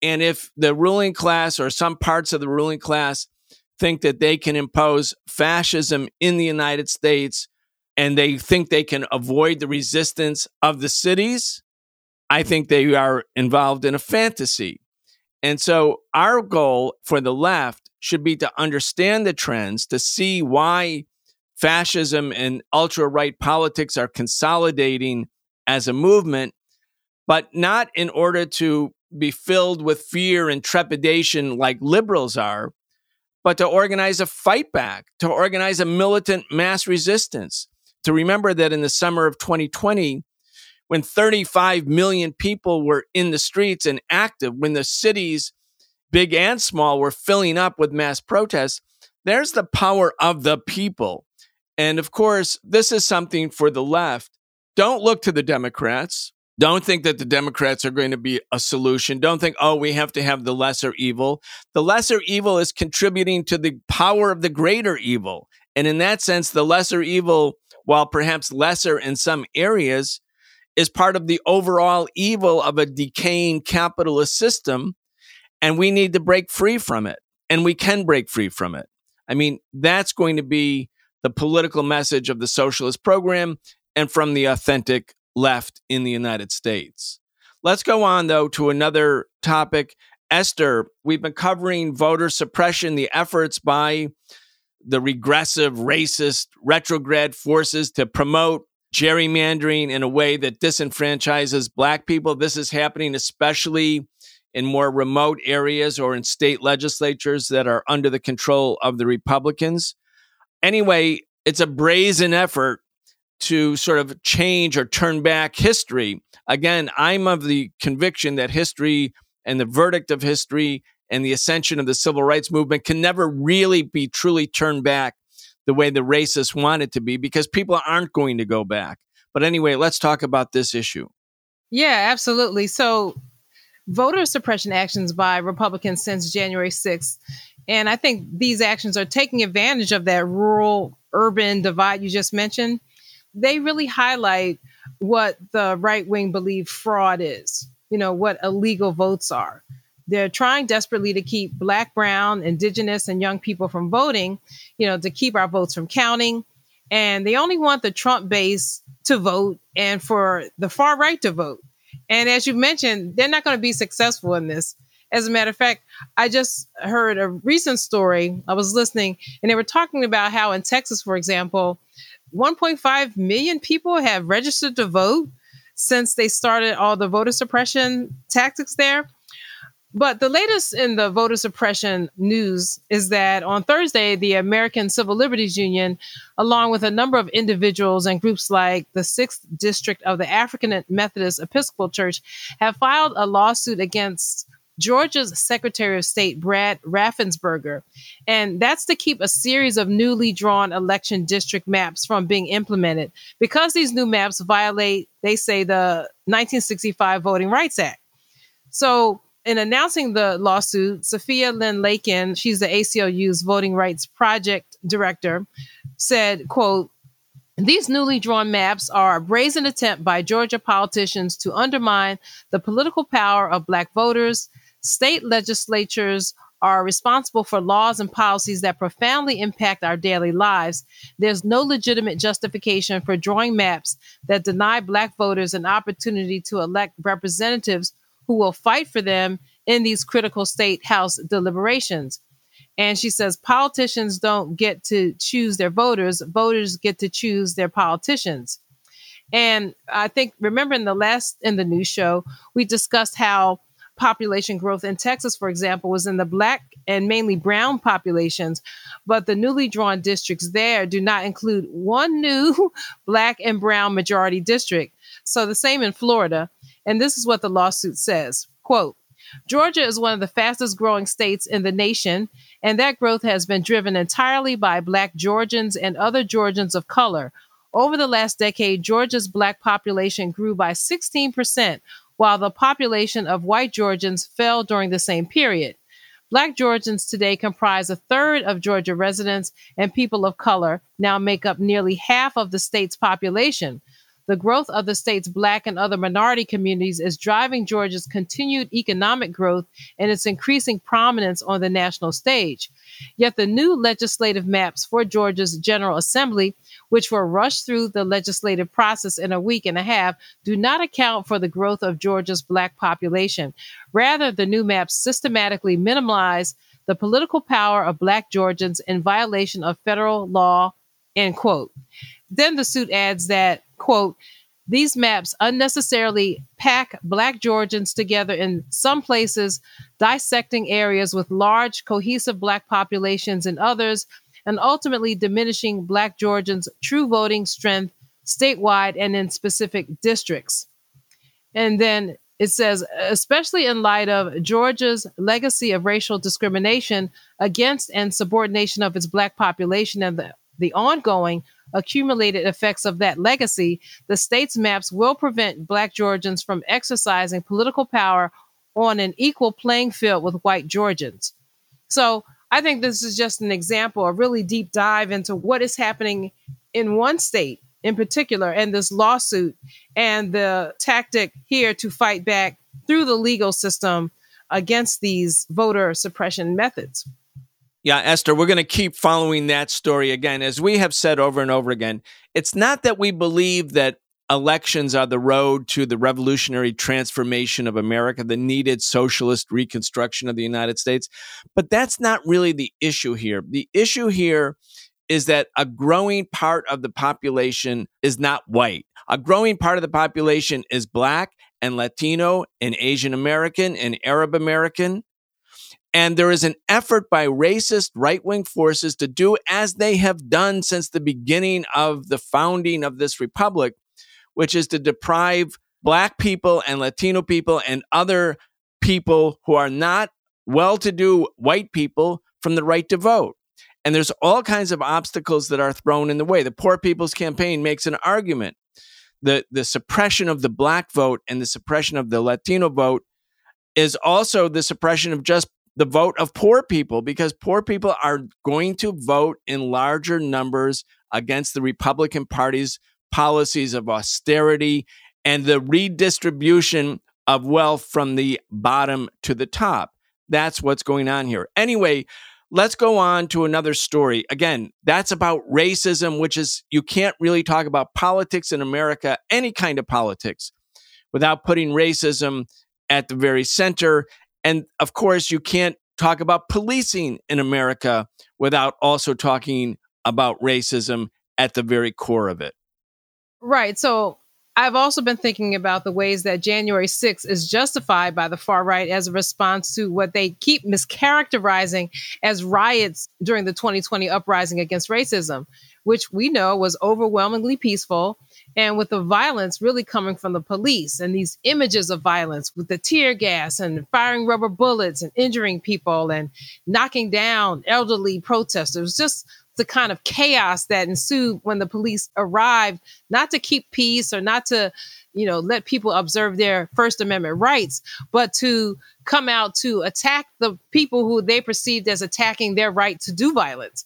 And if the ruling class or some parts of the ruling class think that they can impose fascism in the United States and they think they can avoid the resistance of the cities, I think they are involved in a fantasy. And so our goal for the left should be to understand the trends, to see why fascism and ultra right politics are consolidating as a movement, but not in order to be filled with fear and trepidation like liberals are, but to organize a fight back, to organize a militant mass resistance, to remember that in the summer of 2020, when 35 million people were in the streets and active, when the cities, big and small, were filling up with mass protests, there's the power of the people. And of course, this is something for the left. Don't look to the Democrats. Don't think that the Democrats are going to be a solution. Don't think, oh, we have to have the lesser evil. The lesser evil is contributing to the power of the greater evil. And in that sense, the lesser evil, while perhaps lesser in some areas, is part of the overall evil of a decaying capitalist system. And we need to break free from it. And we can break free from it. I mean, that's going to be the political message of the socialist program and from the authentic left in the United States. Let's go on, though, to another topic. Esther, we've been covering voter suppression, the efforts by the regressive, racist, retrograde forces to promote gerrymandering in a way that disenfranchises Black people. This is happening especially in more remote areas or in state legislatures that are under the control of the Republicans. Anyway, it's a brazen effort to sort of change or turn back history. Again, I'm of the conviction that history and the verdict of history and the ascension of the civil rights movement can never really be truly turned back the way the racists want it to be because people aren't going to go back. But anyway, let's talk about this issue. Yeah, absolutely. So, voter suppression actions by Republicans since January 6th. And I think these actions are taking advantage of that rural urban divide you just mentioned they really highlight what the right wing believe fraud is, you know, what illegal votes are. They're trying desperately to keep Black, Brown, Indigenous, and young people from voting, you know, to keep our votes from counting. And they only want the Trump base to vote and for the far right to vote. And as you mentioned, they're not going to be successful in this. As a matter of fact, I just heard a recent story. I was listening, and they were talking about how in Texas, for example, 1.5 million people have registered to vote since they started all the voter suppression tactics there. But the latest in the voter suppression news is that on Thursday, the American Civil Liberties Union, along with a number of individuals and groups like the 6th District of the African Methodist Episcopal Church, have filed a lawsuit against Georgia's Secretary of State, Brad Raffensperger. And that's to keep a series of newly drawn election district maps from being implemented because these new maps violate, they say, the 1965 Voting Rights Act. So, in announcing the lawsuit, Sophia Lin Lakin, she's the ACLU's Voting Rights Project Director, said, quote, these newly drawn maps are a brazen attempt by Georgia politicians to undermine the political power of Black voters. State legislatures are responsible for laws and policies that profoundly impact our daily lives. There's no legitimate justification for drawing maps that deny Black voters an opportunity to elect representatives who will fight for them in these critical state house deliberations. And she says politicians don't get to choose their voters, voters get to choose their politicians. And I think, remember in the last, in the news show, we discussed how population growth in Texas, for example, was in the black and mainly brown populations, but the newly drawn districts there do not include one new black and brown majority district. So the same in Florida. And this is what the lawsuit says quote, Georgia is one of the fastest growing states in the nation, and that growth has been driven entirely by Black Georgians and other Georgians of color. Over the last decade, Georgia's Black population grew by 16%, while the population of white Georgians fell during the same period. Black Georgians today comprise a third of Georgia residents, and people of color now make up nearly half of the state's population. The growth of the state's Black and other minority communities is driving Georgia's continued economic growth and its increasing prominence on the national stage. Yet the new legislative maps for Georgia's General Assembly, which were rushed through the legislative process in a week and a half, do not account for the growth of Georgia's Black population. Rather, the new maps systematically minimize the political power of Black Georgians in violation of federal law. End quote. Then the suit adds that quote, these maps unnecessarily pack Black Georgians together in some places, dissecting areas with large, cohesive Black populations in others, and ultimately diminishing Black Georgians' true voting strength statewide and in specific districts. And then it says, especially in light of Georgia's legacy of racial discrimination against and subordination of its Black population and the, the ongoing accumulated effects of that legacy, the state's maps will prevent Black Georgians from exercising political power on an equal playing field with white Georgians. So I think this is just an example, a really deep dive into what is happening in one state in particular, and this lawsuit and the tactic here to fight back through the legal system against these voter suppression methods. Yeah, Esther, we're going to keep following that story again. As we have said over and over again, it's not that we believe that elections are the road to the revolutionary transformation of America, the needed socialist reconstruction of the United States, but that's not really the issue here. The issue here is that a growing part of the population is not white. A growing part of the population is black and Latino and Asian American and Arab American. And there is an effort by racist right wing forces to do as they have done since the beginning of the founding of this republic, which is to deprive Black people and Latino people and other people who are not well to do white people from the right to vote. And there's all kinds of obstacles that are thrown in the way. The Poor People's Campaign makes an argument. The, the suppression of the black vote and the suppression of the Latino vote is also the suppression of just the vote of poor people because poor people are going to vote in larger numbers against the Republican Party's policies of austerity and the redistribution of wealth from the bottom to the top. That's what's going on here. Anyway, let's go on to another story. Again, that's about racism, which is you can't really talk about politics in America, any kind of politics, without putting racism at the very center. And of course, you can't talk about policing in America without also talking about racism at the very core of it. Right. So I've also been thinking about the ways that January 6th is justified by the far right as a response to what they keep mischaracterizing as riots during the 2020 uprising against racism, which we know was overwhelmingly peaceful and with the violence really coming from the police and these images of violence with the tear gas and firing rubber bullets and injuring people and knocking down elderly protesters, just the kind of chaos that ensued when the police arrived, not to keep peace or not to, you know, let people observe their First Amendment rights, but to come out to attack the people who they perceived as attacking their right to do violence.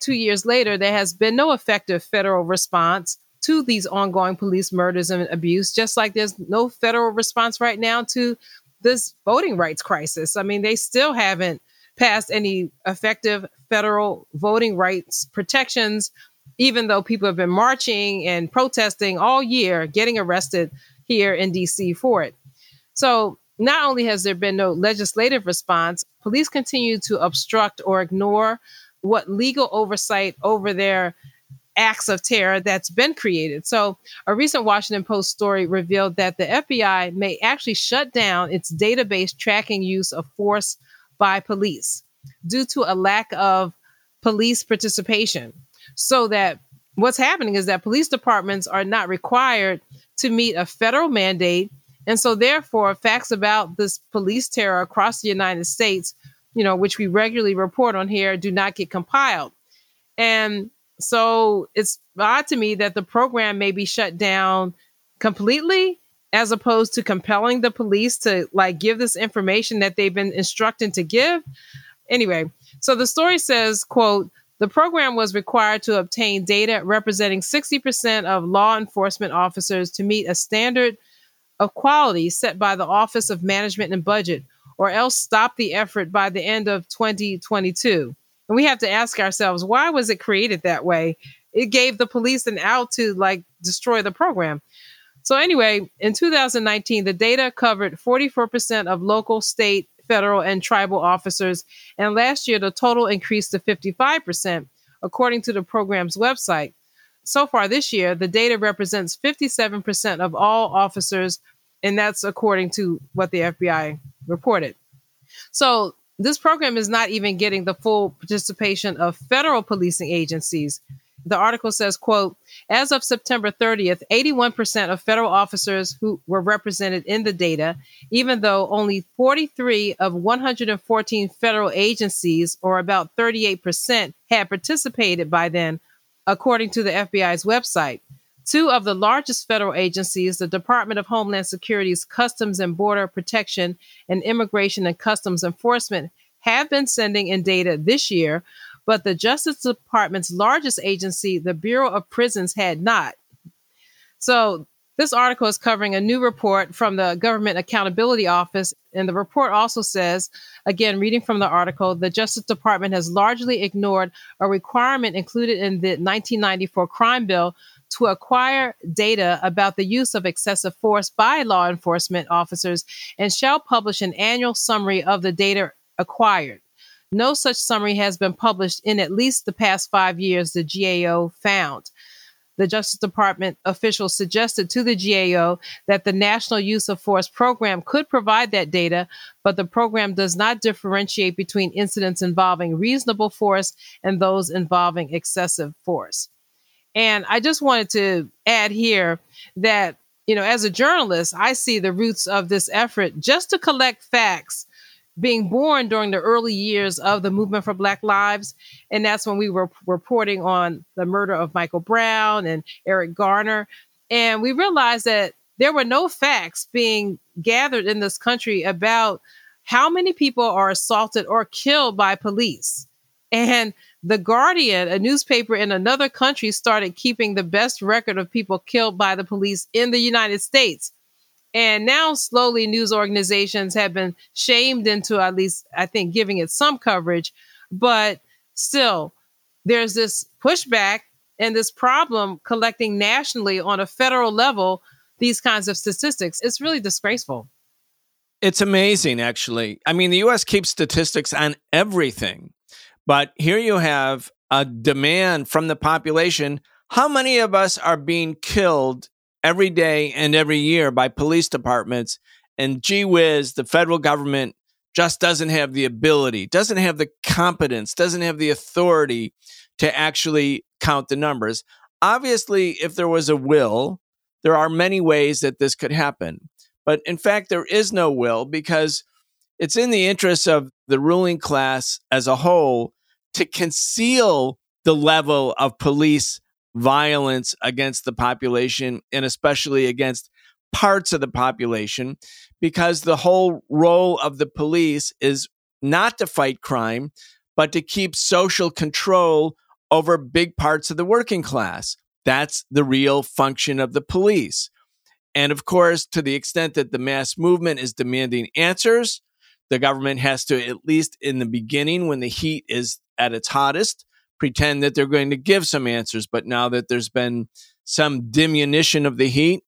Two years later, there has been no effective federal response to these ongoing police murders and abuse, just like there's no federal response right now to this voting rights crisis. I mean, they still haven't passed any effective federal voting rights protections, even though people have been marching and protesting all year, getting arrested here in DC for it. So, not only has there been no legislative response, police continue to obstruct or ignore what legal oversight over their acts of terror that's been created. So, a recent Washington Post story revealed that the FBI may actually shut down its database tracking use of force by police due to a lack of police participation. So, that what's happening is that police departments are not required to meet a federal mandate. And so, therefore, facts about this police terror across the United States, you know, which we regularly report on here, do not get compiled. And so it's odd to me that the program may be shut down completely as opposed to compelling the police to like give this information that they've been instructed to give. Anyway, so the story says, quote, the program was required to obtain data representing 60% of law enforcement officers to meet a standard of quality set by the Office of Management and Budget, or else stop the effort by the end of 2022. And we have to ask ourselves, why was it created that way? It gave the police an out to like destroy the program. So, anyway, in 2019, the data covered 44% of local, state, federal, and tribal officers. And last year, the total increased to 55%, according to the program's website. So far this year, the data represents 57% of all officers, and that's according to what the FBI reported. So, this program is not even getting the full participation of federal policing agencies. The article says, quote, as of September 30th, 81% of federal officers who were represented in the data, even though only 43 of 114 federal agencies, or about 38%, had participated by then, according to the FBI's website. Two of the largest federal agencies, the Department of Homeland Security's Customs and Border Protection and Immigration and Customs Enforcement, have been sending in data this year, but the Justice Department's largest agency, the Bureau of Prisons, had not. So, this article is covering a new report from the Government Accountability Office. And the report also says, again, reading from the article, the Justice Department has largely ignored a requirement included in the 1994 crime bill to acquire data about the use of excessive force by law enforcement officers and shall publish an annual summary of the data acquired. No such summary has been published in at least the past five years, the GAO found. The Justice Department officials suggested to the GAO that the National Use of Force program could provide that data, but the program does not differentiate between incidents involving reasonable force and those involving excessive force. And I just wanted to add here that, you know, as a journalist, I see the roots of this effort just to collect facts being born during the early years of the movement for Black Lives. And that's when we were reporting on the murder of Michael Brown and Eric Garner. And we realized that there were no facts being gathered in this country about how many people are assaulted or killed by police. And the Guardian, a newspaper in another country, started keeping the best record of people killed by the police in the United States. And now, slowly, news organizations have been shamed into at least, I think, giving it some coverage. But still, there's this pushback and this problem collecting nationally on a federal level these kinds of statistics. It's really disgraceful. It's amazing, actually. I mean, the US keeps statistics on everything, but here you have a demand from the population. How many of us are being killed every day and every year by police departments. And gee whiz, the federal government just doesn't have the ability, doesn't have the competence, doesn't have the authority to actually count the numbers. obviously, if there was a will, there are many ways that this could happen. But in fact, there is no will because it's in the interest of the ruling class as a whole to conceal the level of police violence against the population and especially against parts of the population because the whole role of the police is not to fight crime, but to keep social control over big parts of the working class. That's the real function of the police. And of course, to the extent that the mass movement is demanding answers, the government has to, at least in the beginning, when the heat is at its hottest, pretend that they're going to give some answers. But now that there's been some diminution of the heat,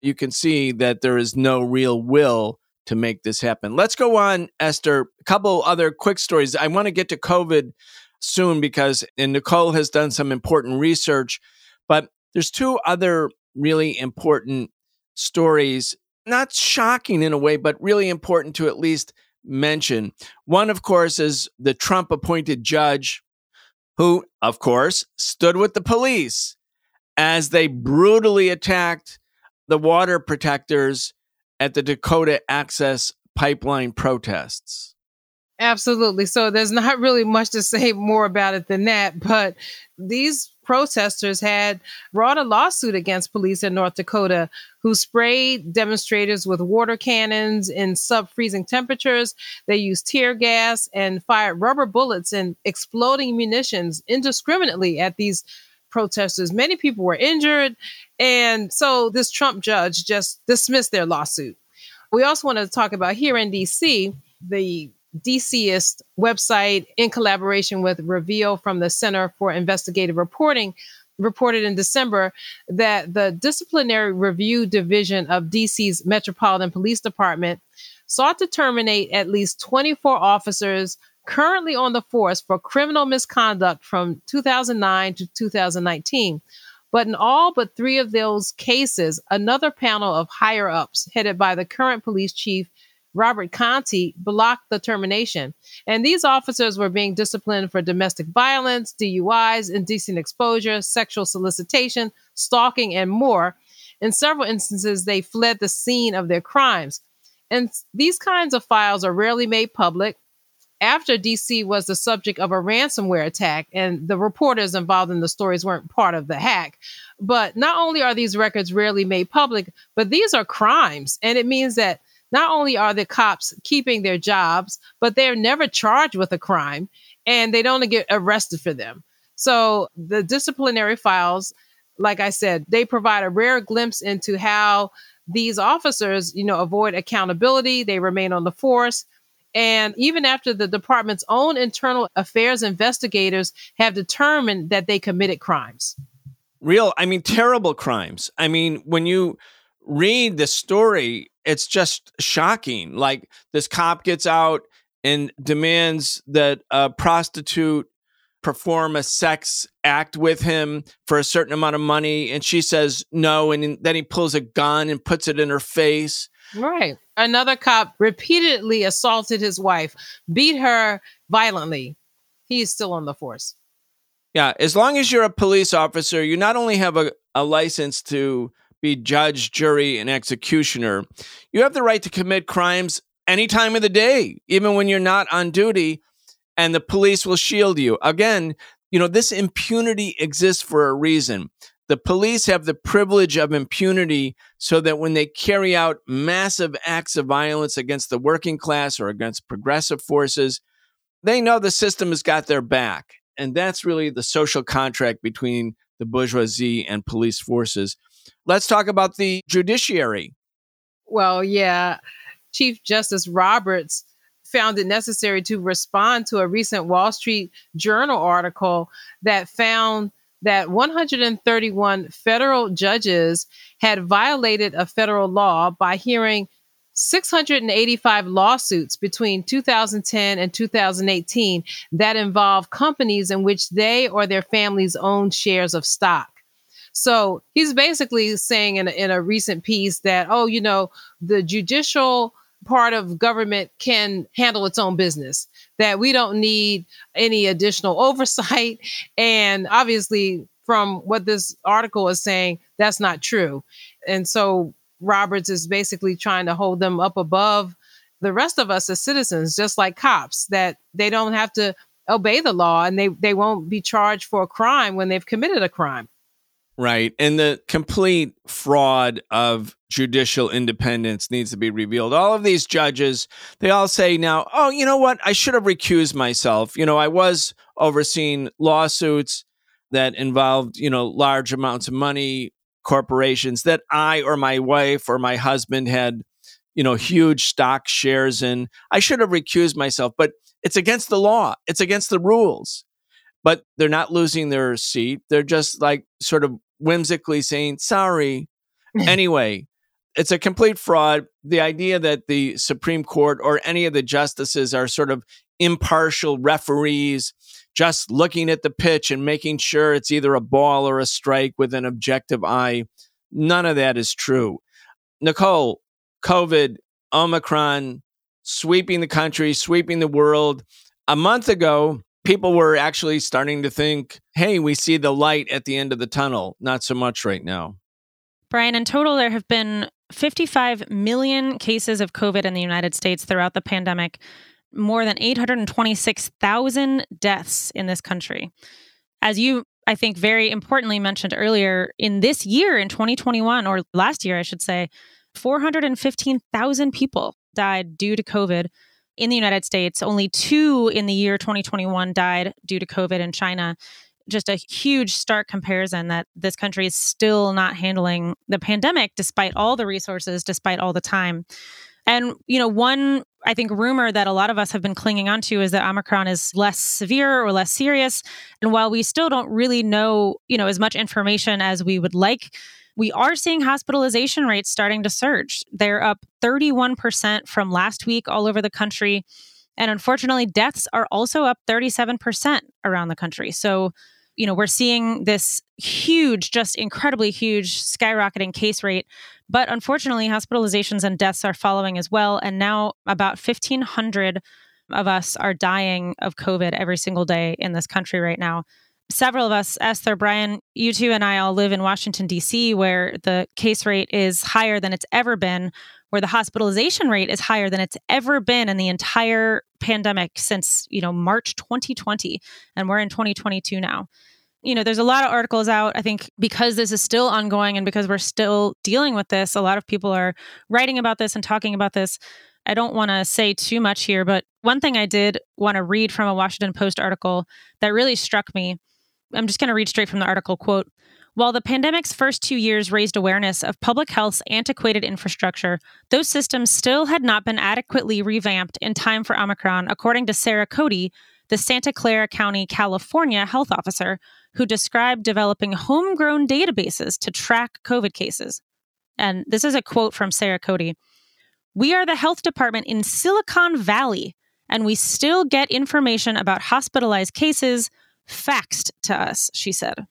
you can see that there is no real will to make this happen. Let's go on, Esther. A couple other quick stories. I want to get to COVID soon because and Nicole has done some important research, but there's two other really important stories, not shocking in a way, but really important to at least mention. One, of course, is the Trump appointed judge who, of course, stood with the police as they brutally attacked the water protectors at the Dakota Access Pipeline protests. Absolutely. So there's not really much to say more about it than that. But these protesters had brought a lawsuit against police in North Dakota who sprayed demonstrators with water cannons in sub freezing temperatures. They used tear gas and fired rubber bullets and exploding munitions indiscriminately at these protesters. Many people were injured. And so this Trump judge just dismissed their lawsuit. We also want to talk about here in DC, the DCist website, in collaboration with Reveal from the Center for Investigative Reporting, reported in December that the Disciplinary Review Division of DC's Metropolitan Police Department sought to terminate at least 24 officers currently on the force for criminal misconduct from 2009 to 2019. But in all but three of those cases, another panel of higher ups, headed by the current police chief, Robert Contee, blocked the termination. And these officers were being disciplined for domestic violence, DUIs, indecent exposure, sexual solicitation, stalking, and more. In several instances, they fled the scene of their crimes. And these kinds of files are rarely made public after DC was the subject of a ransomware attack, and the reporters involved in the stories weren't part of the hack. But not only are these records rarely made public, but these are crimes. And it means that not only are the cops keeping their jobs, but they're never charged with a crime and they don't get arrested for them. So the disciplinary files, like I said, they provide a rare glimpse into how these officers, you know, avoid accountability, they remain on the force and even after the department's own internal affairs investigators have determined that they committed crimes. Real, I mean, terrible crimes. I mean, when you read the story, it's just shocking. Like this cop gets out and demands that a prostitute perform a sex act with him for a certain amount of money and she says no and then he pulls a gun and puts it in her face right another cop repeatedly assaulted his wife, beat her violently. He is still on the force. Yeah, as long as you're a police officer, you not only have a, a license to be judge, jury, and executioner, you have the right to commit crimes any time of the day, even when you're not on duty, and the police will shield you. Again, you know, this impunity exists for a reason. The police have the privilege of impunity so that when they carry out massive acts of violence against the working class or against progressive forces, they know the system has got their back. And that's really the social contract between the bourgeoisie and police forces. Let's talk about the judiciary. Well, yeah. Chief Justice Roberts found it necessary to respond to a recent Wall Street Journal article that found that 131 federal judges had violated a federal law by hearing 685 lawsuits between 2010 and 2018 that involve companies in which they or their families own shares of stock. So he's basically saying in a, in a recent piece that, oh, you know, the judicial part of government can handle its own business, that we don't need any additional oversight. And obviously, from what this article is saying, that's not true. And so Roberts is basically trying to hold them up above the rest of us as citizens, just like cops, that they don't have to obey the law and they, they won't be charged for a crime when they've committed a crime. Right. And the complete fraud of judicial independence needs to be revealed. All of these judges, they all say now, oh, you know what? I should have recused myself. You know, I was overseeing lawsuits that involved, you know, large amounts of money, corporations that I or my wife or my husband had, you know, huge stock shares in. I should have recused myself, but it's against the law. It's against the rules. But they're not losing their seat. They're just like sort of whimsically saying, sorry. anyway, it's a complete fraud. The idea that the Supreme Court or any of the justices are sort of impartial referees, just looking at the pitch and making sure it's either a ball or a strike with an objective eye. None of that is true. Nicole, COVID, Omicron, sweeping the country, sweeping the world. A month ago, people were actually starting to think, hey, we see the light at the end of the tunnel. Not so much right now. Brian, in total, there have been 55 million cases of COVID in the United States throughout the pandemic, more than 826,000 deaths in this country. As you, I think, very importantly mentioned earlier, in this year, in 2021, or last year, I should say, 415,000 people died due to COVID in the United States. Only two in the year 2021 died due to COVID in China. Just a huge stark comparison that this country is still not handling the pandemic despite all the resources, despite all the time. And, you know, one, I think, rumor that a lot of us have been clinging onto is that Omicron is less severe or less serious. And while we still don't really know, you know, as much information as we would like, we are seeing hospitalization rates starting to surge. They're up 31% from last week all over the country. And unfortunately, deaths are also up 37% around the country. So, you know, we're seeing this huge, just incredibly huge skyrocketing case rate. But unfortunately, hospitalizations and deaths are following as well. And now about 1,500 of us are dying of COVID every single day in this country right now several of us, Esther, Brian, you two, and I all live in Washington, D.C., where the case rate is higher than it's ever been, where the hospitalization rate is higher than it's ever been in the entire pandemic since, you know, March 2020. And we're in 2022 now. You know, there's a lot of articles out. I think because this is still ongoing and because we're still dealing with this, a lot of people are writing about this and talking about this. I don't want to say too much here, but one thing I did want to read from a Washington Post article that really struck me I'm just going to read straight from the article quote while the pandemic's first two years raised awareness of public health's antiquated infrastructure, those systems still had not been adequately revamped in time for Omicron, according to Sara Cody, the Santa Clara County, California health officer, who described developing homegrown databases to track COVID cases. And this is a quote from Sara Cody We are the health department in Silicon Valley, and we still get information about hospitalized cases, faxed to us, she said.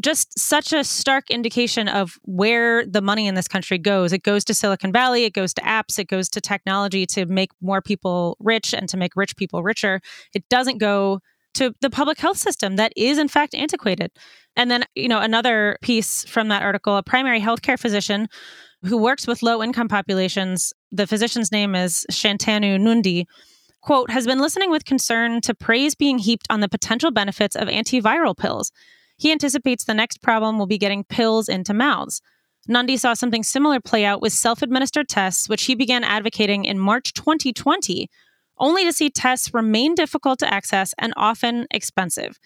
Just such a stark indication of where the money in this country goes. It goes to Silicon Valley, it goes to apps, it goes to technology to make more people rich and to make rich people richer. It doesn't go to the public health system that is, in fact, antiquated. And then, you know, another piece from that article a primary healthcare physician who works with low income populations, the physician's name is Shantanu Nundy quote, has been listening with concern to praise being heaped on the potential benefits of antiviral pills. He anticipates the next problem will be getting pills into mouths. Nundy saw something similar play out with self administered tests, which he began advocating in March 2020, only to see tests remain difficult to access and often expensive.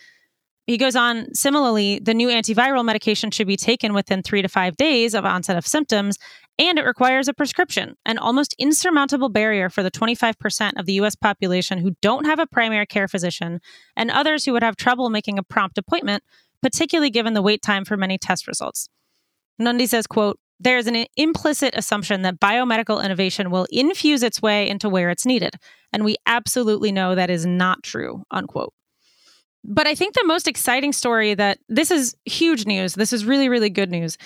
He goes on, similarly, the new antiviral medication should be taken within three to five days of onset of symptoms, and it requires a prescription, an almost insurmountable barrier for the 25% of the US population who don't have a primary care physician and others who would have trouble making a prompt appointment, particularly given the wait time for many test results. Nundy says, quote, there is an implicit assumption that biomedical innovation will infuse its way into where it's needed. And we absolutely know that is not true, unquote. But I think the most exciting story that this is huge news, this is really, really good news.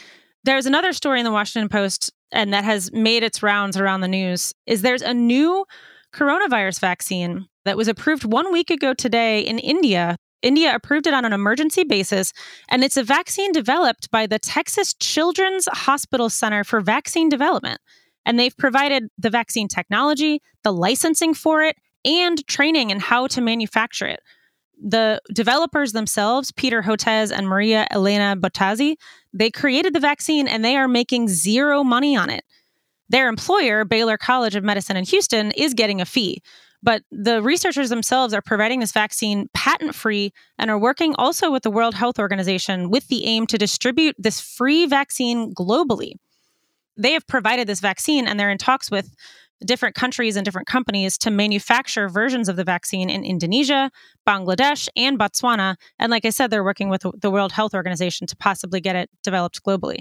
There's another story in the Washington Post, and that has made its rounds around the news, is there's a new coronavirus vaccine that was approved one week ago today in India India approved it on an emergency basis, and it's a vaccine developed by the Texas Children's Hospital Center for Vaccine Development. And they've provided the vaccine technology, the licensing for it, and training in how to manufacture it. The developers themselves, Peter Hotez and Maria Elena Bottazzi, they created the vaccine and they are making zero money on it. Their employer, Baylor College of Medicine in Houston, is getting a fee. But the researchers themselves are providing this vaccine patent free and are working also with the World Health Organization with the aim to distribute this free vaccine globally. They have provided this vaccine and they're in talks with different countries and different companies to manufacture versions of the vaccine in Indonesia, Bangladesh, and Botswana. And like I said, they're working with the World Health Organization to possibly get it developed globally.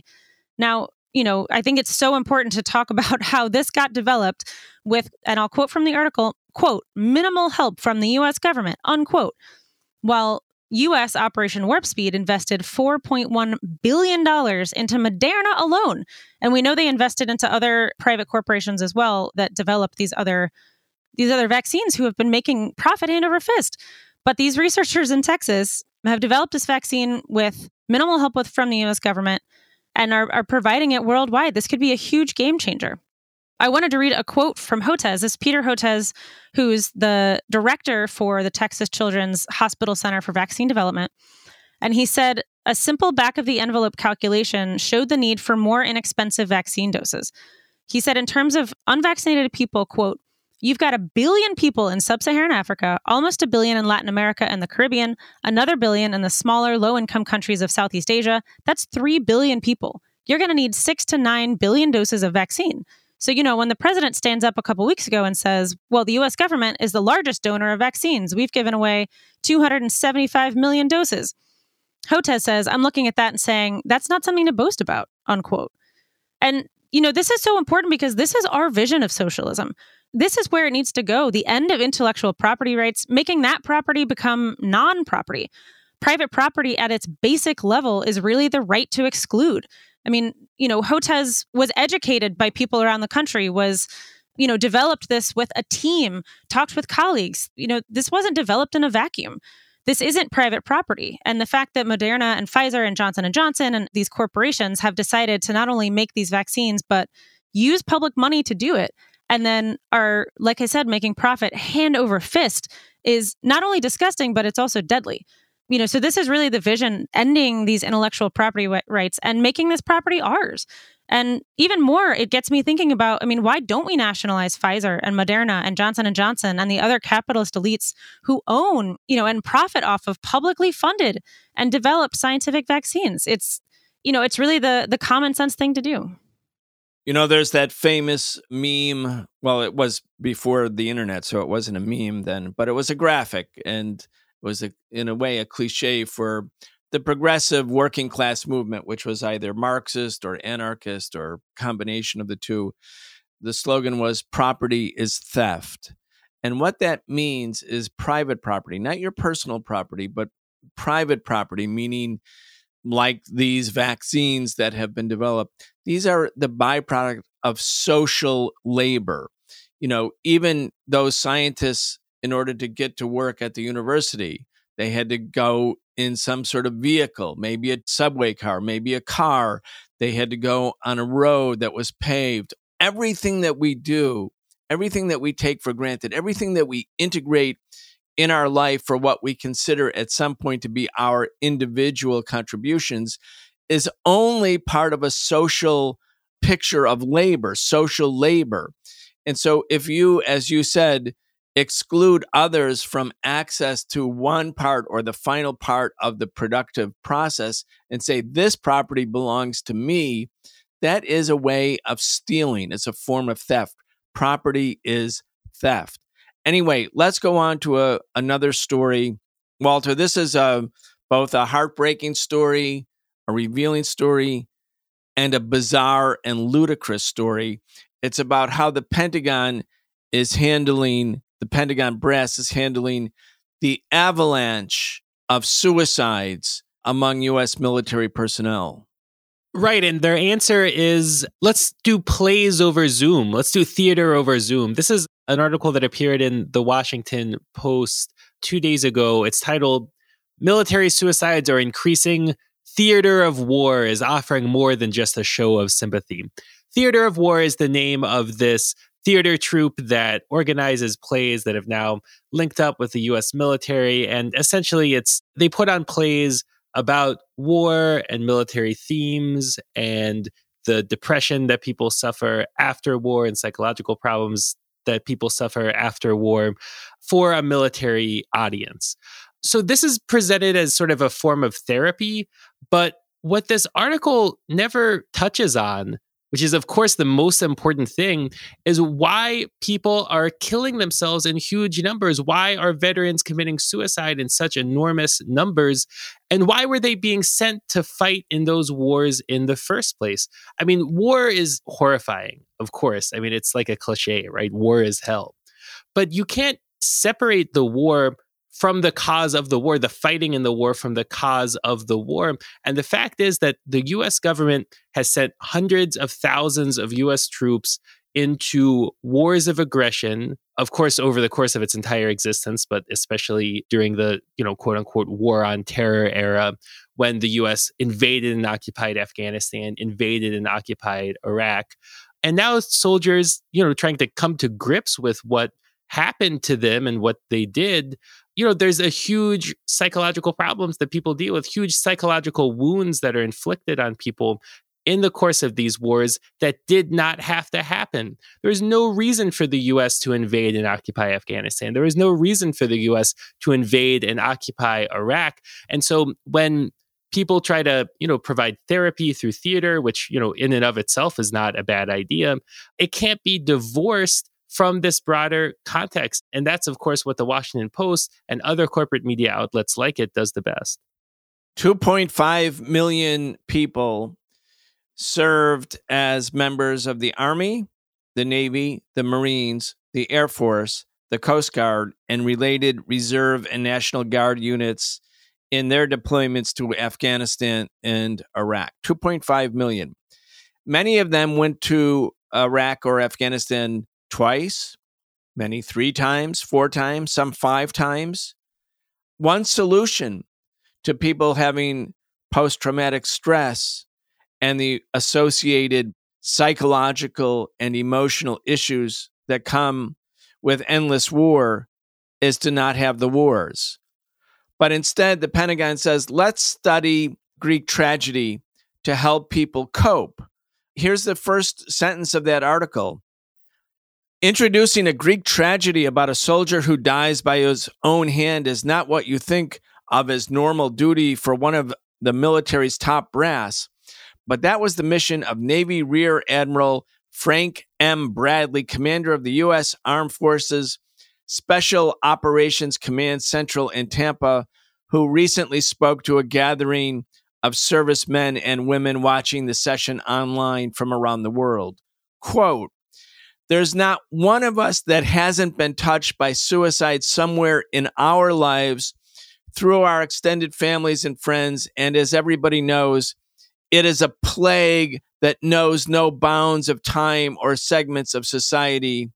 Now, you know, I think it's so important to talk about how this got developed with, and I'll quote from the article, quote, minimal help from the US government, unquote. While US Operation Warp Speed invested $4.1 billion into Moderna alone. And we know they invested into other private corporations as well that developed these other these other vaccines who have been making profit hand over fist. But these researchers in Texas have developed this vaccine with minimal help with from the US government and are, are providing it worldwide. This could be a huge game changer. I wanted to read a quote from Hotez. This Peter Hotez, who's the director for the Texas Children's Hospital Center for Vaccine Development. And he said, a simple back of the envelope calculation showed the need for more inexpensive vaccine doses. He said, in terms of unvaccinated people, quote, You've got a billion people in sub Saharan Africa, almost a billion in Latin America and the Caribbean, another billion in the smaller, low income countries of Southeast Asia. That's 3 billion people. You're going to need 6 to 9 billion doses of vaccine. So, you know, when the president stands up a couple weeks ago and says, well, the US government is the largest donor of vaccines, we've given away 275 million doses. Hotez says, I'm looking at that and saying, that's not something to boast about, unquote. And, you know, this is so important because this is our vision of socialism this is where it needs to go the end of intellectual property rights, making that property become non property. Private property at its basic level is really the right to exclude. I mean, you know, Hotez was educated by people around the country, was, you know, developed this with a team, talked with colleagues. You know, this wasn't developed in a vacuum. This isn't private property. And the fact that Moderna and Pfizer and Johnson and Johnson and these corporations have decided to not only make these vaccines but use public money to do it and then are, like I said, making profit hand over fist is not only disgusting, but it's also deadly. You know, so this is really the vision ending these intellectual property rights and making this property ours. And even more, it gets me thinking about, I mean, why don't we nationalize Pfizer and Moderna and Johnson and Johnson and the other capitalist elites who own, you know, and profit off of publicly funded and developed scientific vaccines? It's, you know, it's really the the common sense thing to do. You know, there's that famous meme. Well, it was before the internet, so it wasn't a meme then, but it was a graphic and was, a, in a way, a cliche for the progressive working class movement, which was either Marxist or anarchist or combination of the two. The slogan was property is theft. And what that means is private property, not your personal property, but private property, meaning like these vaccines that have been developed, these are the byproduct of social labor. You know, even those scientists, in order to get to work at the university, they had to go in some sort of vehicle, maybe a subway car, maybe a car. They had to go on a road that was paved. Everything that we do, everything that we take for granted, everything that we integrate in our life for what we consider at some point to be our individual contributions is only part of a social picture of labor, social labor. And so if you, as you said, exclude others from access to one part or the final part of the productive process and say, this property belongs to me, that is a way of stealing. It's a form of theft. Property is theft. Anyway, let's go on to a, another story. Walter, this is a, uh, both a heartbreaking story, a revealing story, and a bizarre and ludicrous story. It's about how the Pentagon is handling, the Pentagon brass is handling the avalanche of suicides among U.S. military personnel. Right. And their answer is let's do plays over Zoom. Let's do theater over Zoom. This is an article that appeared in the Washington Post two days ago. It's titled military suicides are increasing. Theater of War is offering more than just a show of sympathy. Theater of War is the name of this theater troupe that organizes plays that have now linked up with the US military. And essentially, it's they put on plays about war and military themes and the depression that people suffer after war and psychological problems that people suffer after war for a military audience. So, this is presented as sort of a form of therapy, but what this article never touches on which is, of course, the most important thing, is why people are killing themselves in huge numbers. Why are veterans committing suicide in such enormous numbers? And why were they being sent to fight in those wars in the first place? I mean, war is horrifying, of course. I mean, it's like a cliche, right? War is hell. But you can't separate the war from the cause of the war, the fighting in the war from the cause of the war. And the fact is that the US government has sent hundreds of thousands of US troops into wars of aggression of course over the course of its entire existence but especially during the you know quote unquote war on terror era when the US invaded and occupied Afghanistan invaded and occupied Iraq and now soldiers you know trying to come to grips with what happened to them and what they did you know there's a huge psychological problems that people deal with huge psychological wounds that are inflicted on people in the course of these wars that did not have to happen. There's no reason for the US to invade and occupy Afghanistan. There is no reason for the US to invade and occupy Iraq. And so when people try to, you know, provide therapy through theater, which, you know, in and of itself is not a bad idea, it can't be divorced from this broader context. And that's, of course, what the Washington Post and other corporate media outlets like it does the best. 2.5 million people served as members of the Army, the Navy, the Marines, the Air Force, the Coast Guard, and related reserve and National Guard units in their deployments to Afghanistan and Iraq. 2.5 million. Many of them went to Iraq or Afghanistan twice, many three times, four times, some five times. One solution to people having post traumatic stress and the associated psychological and emotional issues that come with endless war is to not have the wars. But instead, the Pentagon says, let's study Greek tragedy to help people cope. Here's the first sentence of that article Introducing a Greek tragedy about a soldier who dies by his own hand is not what you think of as normal duty for one of the military's top brass, but that was the mission of Navy Rear Admiral Frank M. Bradley, commander of the U.S. Armed Forces Special Operations Command Central in Tampa, who recently spoke to a gathering of servicemen and women watching the session online from around the world. Quote, there's not one of us that hasn't been touched by suicide somewhere in our lives through our extended families and friends. And as everybody knows, it is a plague that knows no bounds of time or segments of society.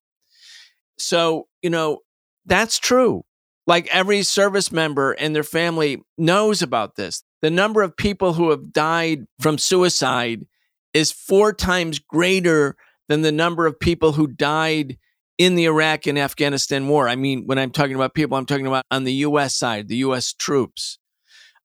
So, you know, that's true. Like every service member and their family knows about this. The number of people who have died from suicide is four times greater than the number of people who died in the Iraq and Afghanistan war. I mean, when I'm talking about people, I'm talking about on the US side, the US troops.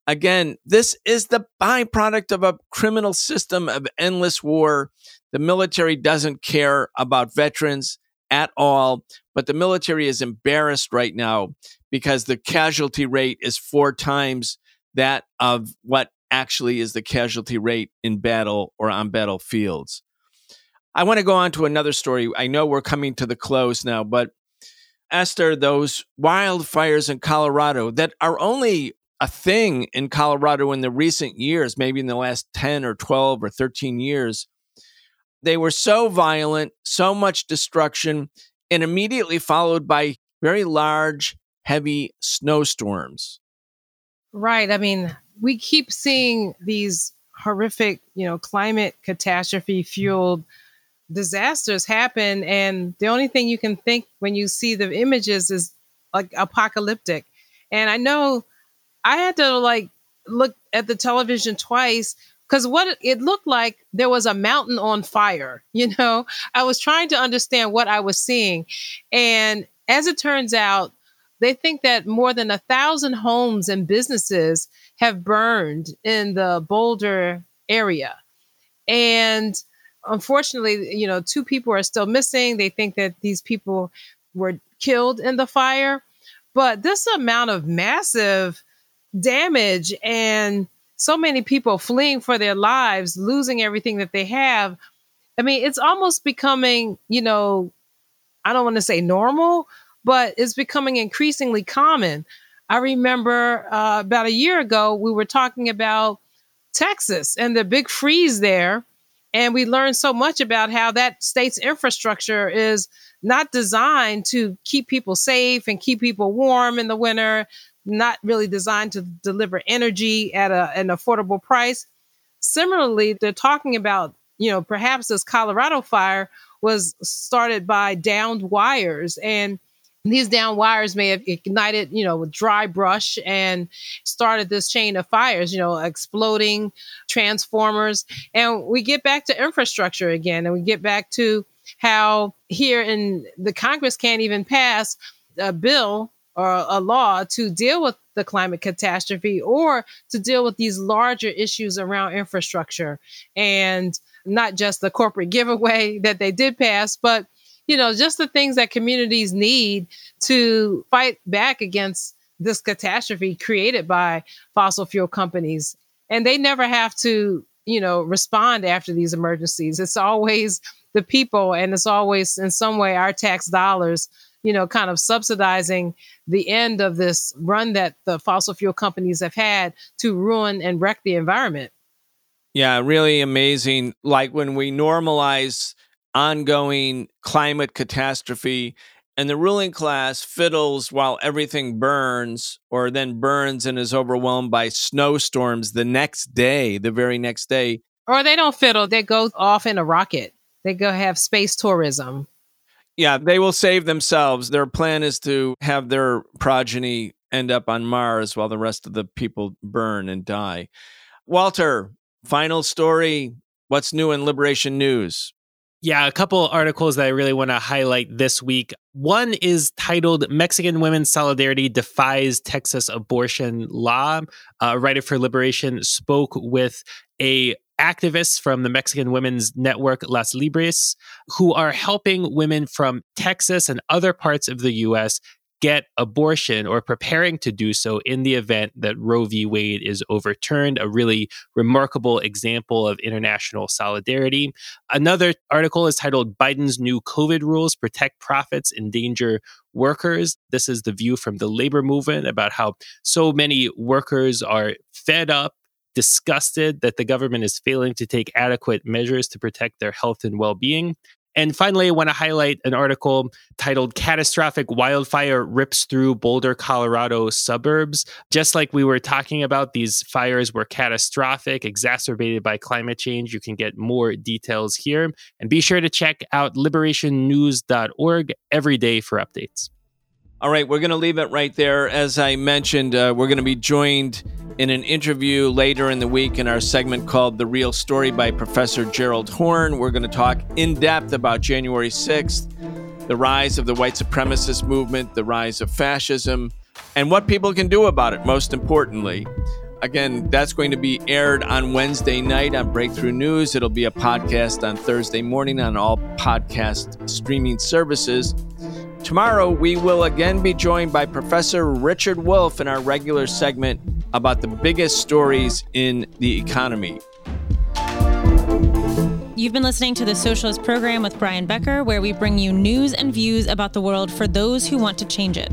Again, this is the byproduct of a criminal system of endless war. The military doesn't care about veterans at all, but the military is embarrassed right now because the casualty rate is four times that of what actually is the casualty rate in battle or on battlefields. I want to go on to another story. I know we're coming to the close now, but Esther, those wildfires in Colorado that are only a thing in Colorado in the recent years, maybe in the last 10 or 12 or 13 years, they were so violent, so much destruction, and immediately followed by very large, heavy snowstorms. Right. I mean, we keep seeing these horrific, you know, climate catastrophe fueled disasters happen and the only thing you can think when you see the images is like apocalyptic. And i know I had to like look at the television twice because what it looked like there was a mountain on fire you know? I was trying to understand what i was seeing. And as it turns out they think that more than a thousand homes and businesses have burned in the boulder area. And unfortunately you know two people are still missing they think that these people were killed in the fire but this amount of massive damage and so many people fleeing for their lives, losing everything that they have. I mean, it's almost becoming, you know, I don't want to say normal, but it's becoming increasingly common. I remember uh, about a year ago, we were talking about Texas and the big freeze there. And we learned so much about how that state's infrastructure is not designed to keep people safe and keep people warm in the winter, not really designed to deliver energy at a, an affordable price. Similarly, they're talking about, you know, perhaps this Colorado fire was started by downed wires and these down wires may have ignited, you know, with dry brush and started this chain of fires, you know, exploding transformers. And we get back to infrastructure again, and we get back to how here in the Congress can't even pass a bill or a law to deal with the climate catastrophe or to deal with these larger issues around infrastructure and not just the corporate giveaway that they did pass, but you know, just the things that communities need to fight back against this catastrophe created by fossil fuel companies. And they never have to, you know, respond after these emergencies. It's always the people and it's always in some way our tax dollars you know, kind of subsidizing the end of this run that the fossil fuel companies have had to ruin and wreck the environment. Yeah, really amazing. Like when we normalize ongoing climate catastrophe and the ruling class fiddles while everything burns or then burns and is overwhelmed by snowstorms the next day, the very next day. Or they don't fiddle, they go off in a rocket. They go have space tourism. Yeah, they will save themselves. Their plan is to have their progeny end up on Mars while the rest of the people burn and die. Walter, final story. What's new in Liberation News? Yeah, a couple articles that I really want to highlight this week. One is titled Mexican Women's Solidarity Defies Texas Abortion Law. Writer for Liberation spoke with a activists from the Mexican Women's Network Las Libres who are helping women from Texas and other parts of the US get abortion or preparing to do so in the event that Roe v. Wade is overturned, a really remarkable example of international solidarity. Another article is titled Biden's New COVID Rules Protect Profits, Endanger Workers. This is the view from the labor movement about how so many workers are fed up disgusted that the government is failing to take adequate measures to protect their health and well being. And finally, I want to highlight an article titled Catastrophic Wildfire Rips Through Boulder, Colorado Suburbs. Just like we were talking about, these fires were catastrophic, exacerbated by climate change. You can get more details here. And be sure to check out liberationnews.org every day for updates. All right, we're going to leave it right there. As I mentioned, uh, we're going to be joined in an interview later in the week in our segment called The Real Story by Professor Gerald Horne. We're going to talk in depth about January 6th, the rise of the white supremacist movement, the rise of fascism, and what people can do about it, most importantly. Again, that's going to be aired on Wednesday night on Breakthrough News. It'll be a podcast on Thursday morning on all podcast streaming services. Tomorrow, we will again be joined by Professor Richard Wolff in our regular segment about the biggest stories in the economy. You've been listening to the Socialist Program with Brian Becker, where we bring you news and views about the world for those who want to change it.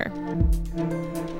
Walker.